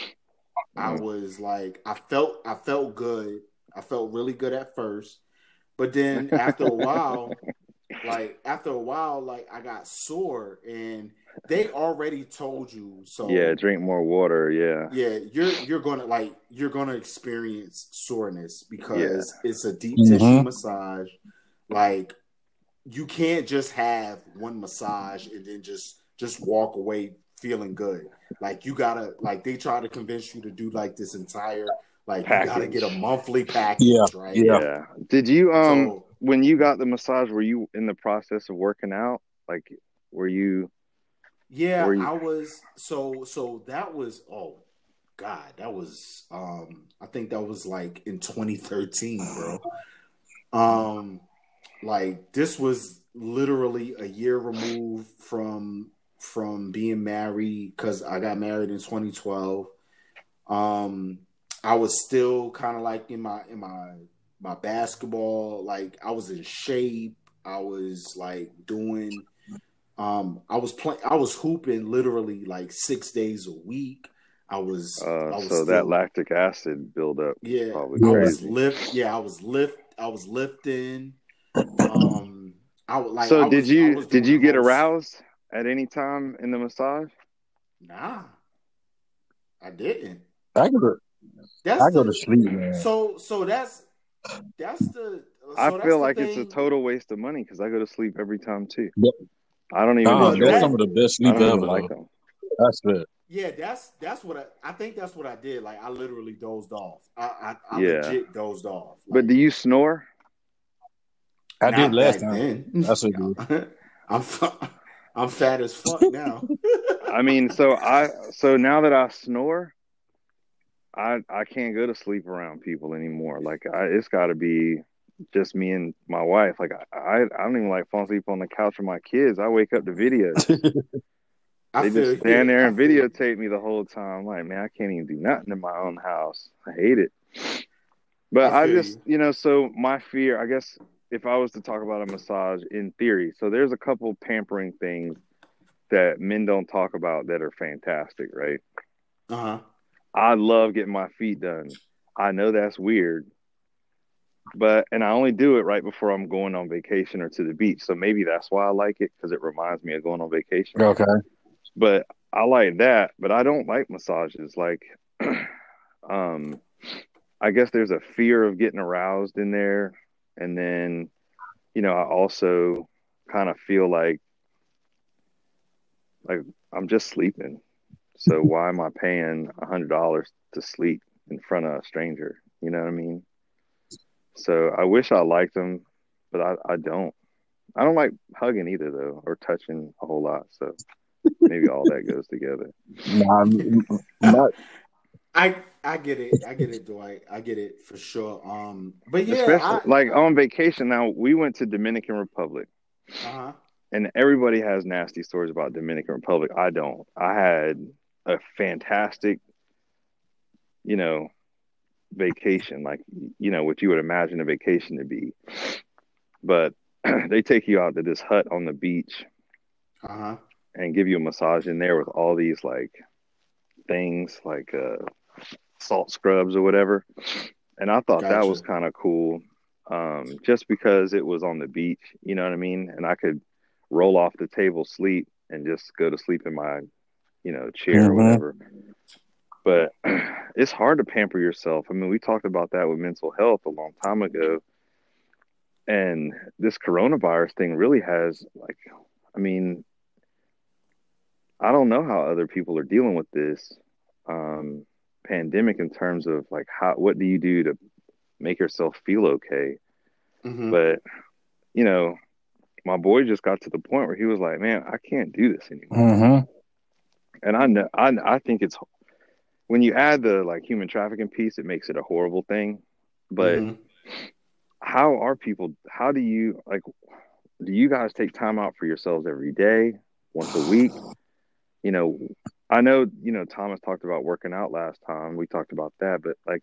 I Mhm. was like, I felt I felt good. I felt really good at first, but then after a while, like after a while, like I got sore, and they already told you. So yeah. Drink more water. Yeah, yeah, you're you're gonna like you're gonna experience soreness because it's a deep Mhm. tissue massage. Like you can't just have one massage and then just just walk away feeling good. Like you gotta like they try to convince you to do like this entire like you gotta get a monthly package, Yeah, right? Yeah. Did you um So, when you got the massage? Were you in the process of working out? Like, were you? Yeah, Were you- I was so so that was oh god, that was um I think that was like in 2013, bro. Um like this was literally a year removed from from being married cuz I got married in 2012. Um I was still kind of like in my in my my basketball like I was in shape. I was like doing um, I was playing. I was hooping literally like six days a week. I was. I Uh, was so still- that lactic acid buildup. Yeah, probably I was lift. Yeah, I was lift. I was lifting. Um, I would like. so I did was- you did you get the whole- aroused at any time in the massage? Nah, I didn't. I go to That's I go the- to sleep, man. So so that's that's the. So I that's feel the like it's a total waste of money because I go to sleep every time too. Yep. I don't even Nah, enjoy that's some of the best sleep ever. like them. That's it. Yeah, that's that's what I. I think that's what I did. Like I literally dozed off. I I, I Yeah. legit dozed off. But do you snore? I did last time. then. That's what I'm I'm fat as fuck now. I mean, so I so now that I snore, I I can't go to sleep around people anymore. Like I, it's got to be just me and my wife. Like I, I I don't even like falling asleep on the couch with my kids. I wake up to videos. I They feel just stand you. there I and feel videotape me the whole time. I'm like, man, I can't even do nothing in my own house. I hate it. But I I, feel just, you know, so my fear, I guess, if I was to talk about a massage in theory, so there's a couple pampering things that men don't talk about that are fantastic, right? Uh-huh. I love getting my feet done. I know that's weird, but and I only do it right before I'm going on vacation or to the beach. So maybe that's why I like it because it reminds me of going on vacation Okay. but I like that, but I don't like massages. Like, um, I guess there's a fear of getting aroused in there, and then, you know, I also kind of feel like, like I'm just sleeping. So why am I paying a hundred dollars to sleep in front of a stranger? You know what I mean? So I wish I liked them, but I, I don't. I don't like hugging either though, or touching a whole lot. So maybe all that goes together. Nah, I'm- not, I I get it. I get it, Dwight. I get it for sure. Um but yeah, I, like on vacation. Now we went to Dominican Republic, uh-huh. and everybody has nasty stories about Dominican Republic. I don't. I had a fantastic, you know, vacation. Like you know what you would imagine a vacation to be, but they take you out to this hut on the beach Uh-huh. and give you a massage in there with all these like things like uh salt scrubs or whatever and i thought that was kind of cool um just because it was on the beach you know what i mean and i could roll off the table sleep and just go to sleep in my you know chair or Mhm. whatever but it's hard to pamper yourself i mean we talked about that with mental health a long time ago and this coronavirus thing really has like i mean I don't know how other people are dealing with this um, pandemic in terms of like how what do you do to make yourself feel okay? Mhm. But you know, my boy just got to the point where he was like, "Man, I can't do this anymore." Mhm. And I know, I I think it's when you add the like human trafficking piece, it makes it a horrible thing. But Mhm. how are people? How do you like? Do you guys take time out for yourselves every day, once a week? You know, I know you know Thomas talked about working out last time. We talked about that, but like,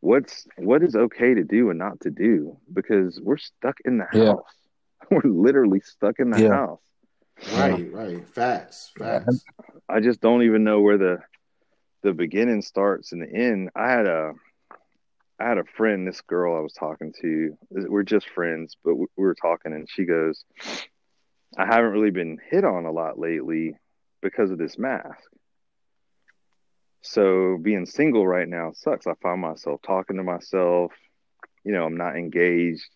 what's what is okay to do and not to do? Because we're stuck in the Yeah. house. We're literally stuck in the Yeah. house. Right, right. Facts, facts. I just don't even know where the the beginning starts and the end. I had a I had a friend, this girl I was talking to. We're just friends, but we we were talking, and she goes, "I haven't really been hit on a lot lately because of this mask. So being single right now sucks. I find myself talking to myself. You know, I'm not engaged.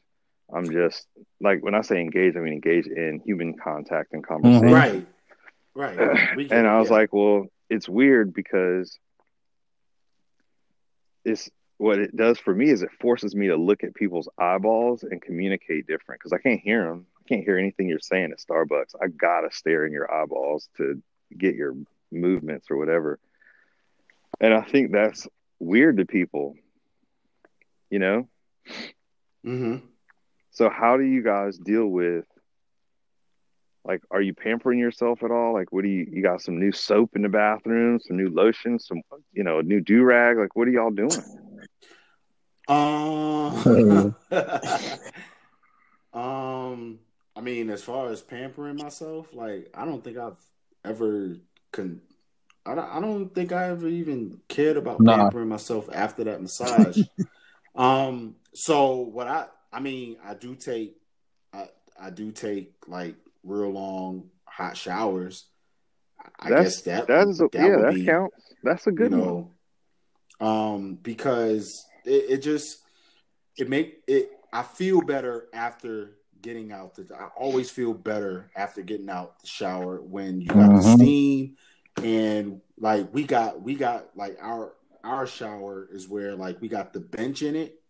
I'm just like when I say engaged, I mean engaged in human contact and conversation. Right, right. We get and I was yeah. like, well, it's weird because it's what it does for me is it forces me to look at people's eyeballs and communicate different because I can't hear them. I can't hear anything you're saying at Starbucks. I gotta stare in your eyeballs to get your movements or whatever. And I think that's weird to people, you know? Mhm. So how do you guys deal with like are you pampering yourself at all? Like what do you you got some new soap in the bathroom, some new lotion, some you know, a new do rag? Like what are y'all doing? Um, um, I mean, as far as pampering myself, like I don't think I've ever con. I don't, I don't think I ever even cared about Nah. pampering myself after that massage. um, so what I, I mean, I do take, I, I do take like real long hot showers. I That's guess that that is a, yeah, that be- counts. That's a good you one. um, because it, it just it make it. I feel better after getting out. The, I always feel better after getting out the shower when you got the Mhm. steam and like we got we got like our our shower is where like we got the bench in it.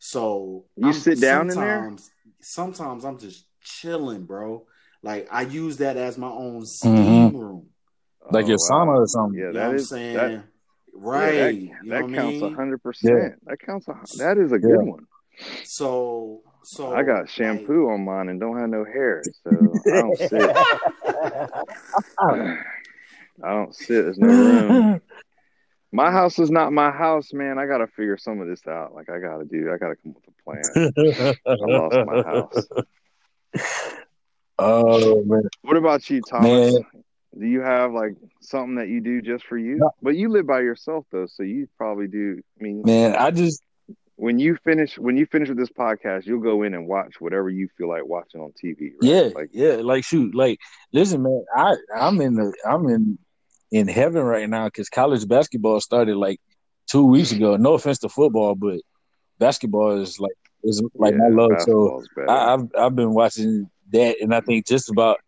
So You sit down in there? sometimes- Sometimes I'm just chilling, bro. Like I use that as my own mm-hmm. steam room. Like your oh, sauna or something. Oh, Yeah, You know that what I'm is saying? that, right. yeah, you that, know that counts mean? hundred percent. That counts. A, that is a good Yeah. one. So so I got shampoo on mine and don't have no hair, so I don't sit. I don't sit. There's no room. My house is not my house, man. I gotta figure some of this out. Like I gotta do. I gotta come up with a plan. I lost my house. Oh man, What about you, Thomas? Man. Do you have like something that you do just for you? No. But you live by yourself though, so you probably do. I mean, man, I just when you finish when you finish with this podcast, you'll go in and watch whatever you feel like watching on TV. Right? yeah, like yeah, like shoot, like listen, man, I I'm in the I'm in in heaven right now because college basketball started like two weeks ago. No offense to football, but basketball is like is like my love. So. I, I've I've been watching that, and I think just about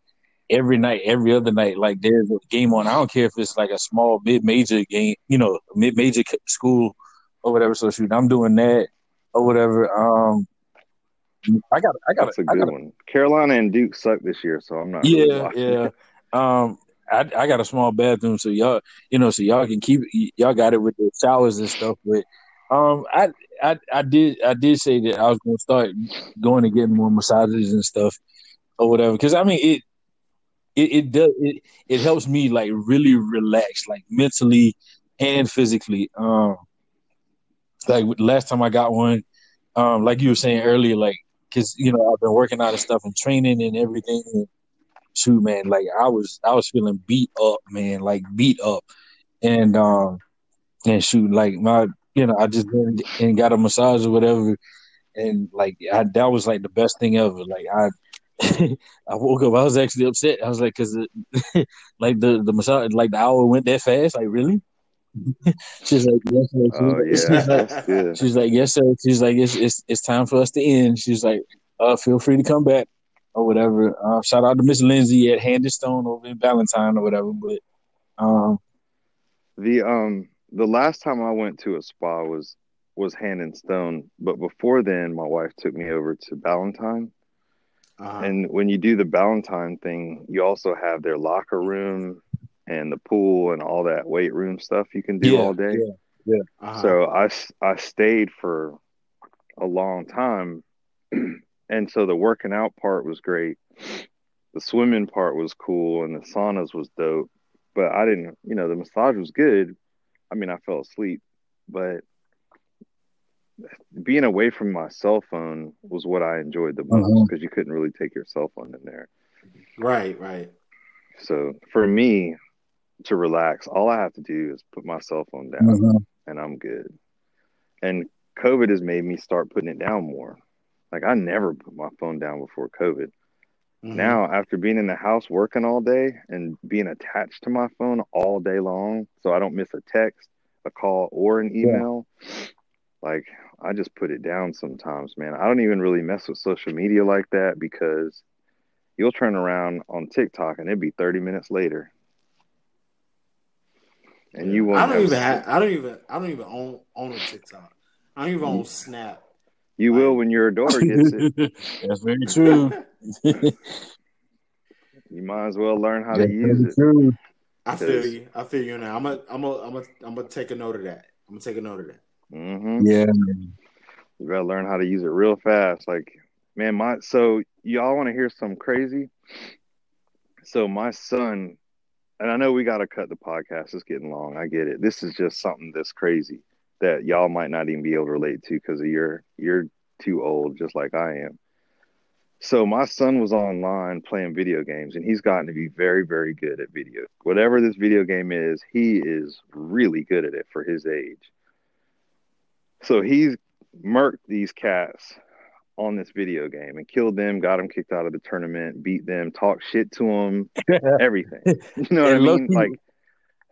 every night, every other night, like there's a game on. I don't care if it's like a small mid major game, you know, mid major school or whatever. So shoot, I'm doing that or whatever. Um, I got I got That's a good got one. Carolina and Duke suck this year, so I'm not. yeah watching yeah. Um, I I got a small bathroom, so y'all you know, so y'all can keep y'all got it with the showers and stuff, but. Um, I, I I did I did say that I was gonna start going and getting more massages and stuff or whatever because I mean it it, it does it, it helps me like really relax like mentally and physically um like last time i got one um like you were saying earlier like because you know i've been working out and stuff and training and everything and shoot man like i was i was feeling beat up man like beat up and um and shoot like my you know i just went and got a massage or whatever and like I, that was like the best thing ever like i I woke up. I was actually upset. I was like, because like the the massage, like the hour went that fast. Like really? she's like, yes, sir. She's Oh like, yeah, she's like, she's like, yes, sir. She's like, it's it's it's time for us to end. She's like, uh, feel free to come back or whatever. Uh, shout out to Miss Lindsay at Hand and Stone over in Ballantyne or whatever. But um, The um the last time I went to a spa was was Hand and Stone, but before then, my wife took me over to Ballantyne. Uh-huh. And when you do the Ballantyne thing, you also have their locker room and the pool and all that weight room stuff you can do Yeah, all day. yeah. Uh-huh. So I stayed for a long time. and so the working out part was great. The swimming part was cool and the saunas was dope. But I didn't, you know, the massage was good. I mean, I fell asleep, but being away from my cell phone was what I enjoyed the most because you couldn't really take your cell phone in there. right, right. So for me to relax, all I have to do is put my cell phone down Mhm. and I'm good. And COVID has made me start putting it down more. Like I never put my phone down before COVID. Mhm. Now, after being in the house working all day and being attached to my phone all day long, so I don't miss a text, a call, or an email, like I just put it down sometimes, man. I don't even really mess with social media like that because you'll turn around on TikTok and it'd be 30 minutes later. And you won't I don't even have. I don't even. I don't even own own a TikTok. I don't even own Snap. You will when your daughter gets it. That's very true. You might as well learn how to use it. true. I feel you. I feel you now. I'm gonna. I'm gonna. I'm gonna. I'm gonna take a note of that. I'm gonna take a note of that. hmm Yeah. You gotta learn how to use it real fast. Like, man, my so y'all want to hear some crazy? So my son, and I know we gotta cut the podcast. It's getting long. I get it. This is just something that's crazy that y'all might not even be able to relate to because you're you're too old, just like I am. So my son was online playing video games, and he's gotten to be very, very good at video. Whatever this video game is, he is really good at it for his age. So he's murked these cats on this video game and killed them, got them kicked out of the tournament, beat them, talked shit to them, everything. You know what I mean? Like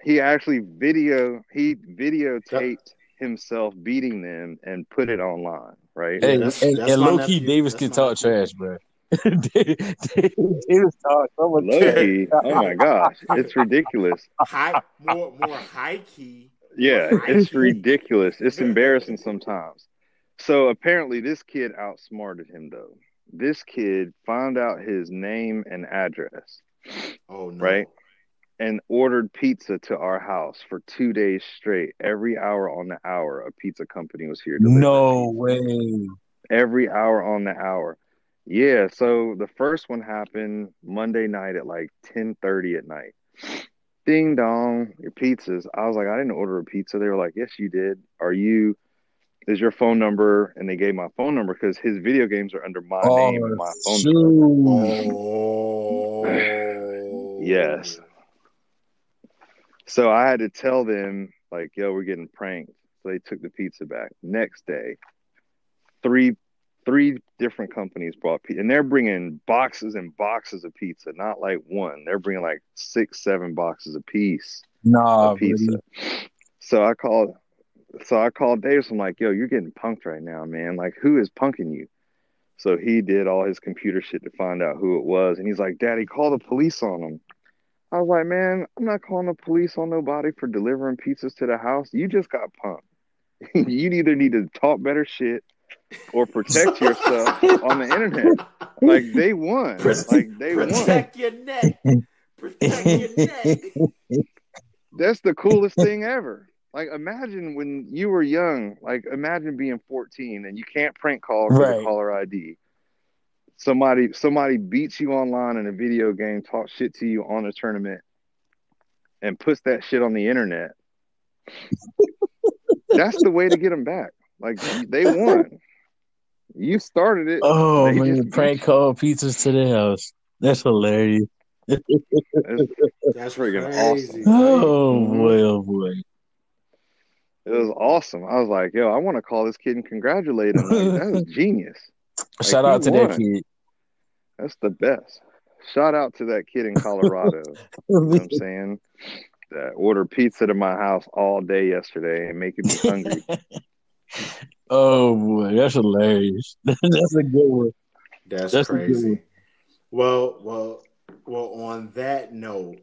he actually video he videotaped himself beating them and put it online, right? Hey, that's- and, that's and low key. Davis That's can talk nephew. trash, bro. Davis talk so much trash. Loki, oh my gosh, it's ridiculous. High, more, more high key. Yeah, it's ridiculous. It's embarrassing sometimes. So apparently, this kid outsmarted him, though. This kid found out his name and address Oh no! Right? And ordered pizza to our house for two days straight. Every hour on the hour, a pizza company was here. No way. every hour on the hour. Yeah, so the first one happened Monday night at like 10:30 at night. Ding dong, your pizzas. I was like, I didn't order a pizza. They were like, Yes, you did. Are you is your phone number? And they gave my phone number because his video games are under my Oh, name and my phone number. Oh, Yes. So I had to tell them, like, yo, we're getting pranked. So they took the pizza back. Next day, three three different companies brought pizza, and they're bringing boxes and boxes of pizza, not like one. They're bringing like six, seven boxes a piece Nah, of pizza. So I called, so I called Davis. I'm like, yo, you're getting punked right now, man. Like, who is punking you? So he did all his computer shit to find out who it was, and he's like, Daddy, call the police on him. I was like, man, I'm not calling the police on nobody for delivering pizzas to the house. You just got punked. you either need to talk better shit or protect yourself on the internet. Like they won. Like they won. Protect your neck. Protect your neck. That's the coolest thing ever. Like imagine when you were young, like imagine being 14 and you can't prank call for Right. the caller ID. Somebody somebody beats you online in a video game, talks shit to you on a tournament, and puts that shit on the internet. That's the way to get them back. Like they won. You started it. Oh They man, just- prank call pizzas to the house. That's hilarious. It's, That's Friggin' crazy. Oh Mhm. boy, oh boy. it was awesome. I was like, yo, I want to call this kid and congratulate him. Like, that was genius. Shout he out to that won. kid. That's the best. Shout out to that kid in Colorado. you know what I'm saying? That ordered pizza to my house all day yesterday and making me hungry. oh boy, that's hilarious. that's a good one. That's, That's crazy. one. Well, well, well. On that note,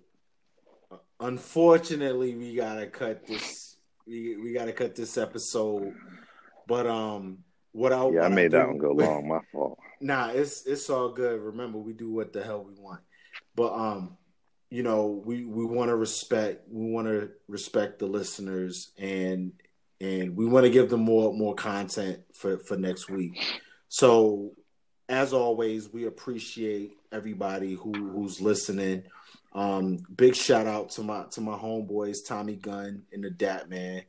unfortunately, we gotta cut this. We we gotta cut this episode. But um, what I Yeah, I what made do- that one go long. My fault. Nah, it's it's all good. Remember, we do what the hell we want. But um, you know, we we want to respect we want to respect the listeners and and we want to give them more more content for for next week. So as always, we appreciate everybody who who's listening. Um, big shout out to my to my homeboys Tommy Gunn and the Dat Man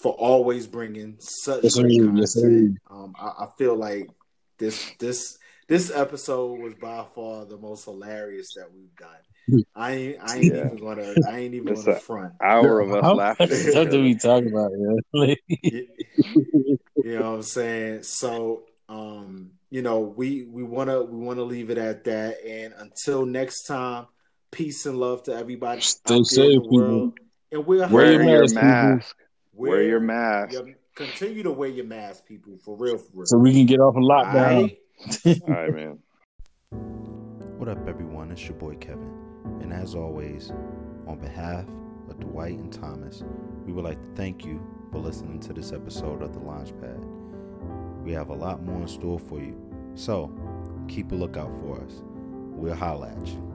for always bringing such Yes, great content. Yes. Um, I, I feel like this this this episode was by far the most hilarious that we've done. I ain't I ain't Yeah. even gonna I ain't even It's gonna front. Hour of us How laughing. much stuff do we talk about, man? you know what I'm saying? So um, you know, we we wanna we wanna leave it at that. And until next time, peace and love to everybody Stay out in safe, the world. And we're Wear Wear your your mask, mask. wear, Wear your mask. yeah, continue to wear your mask, people, for real, for real. so we can get off of lockdown. Alright? All right, man. What up, everyone? It's your boy Kevin. And as always, on behalf of Dwight and Thomas, we would like to thank you for listening to this episode of The Launchpad. We have a lot more in store for you. So, keep a lookout for us. We'll holla at you.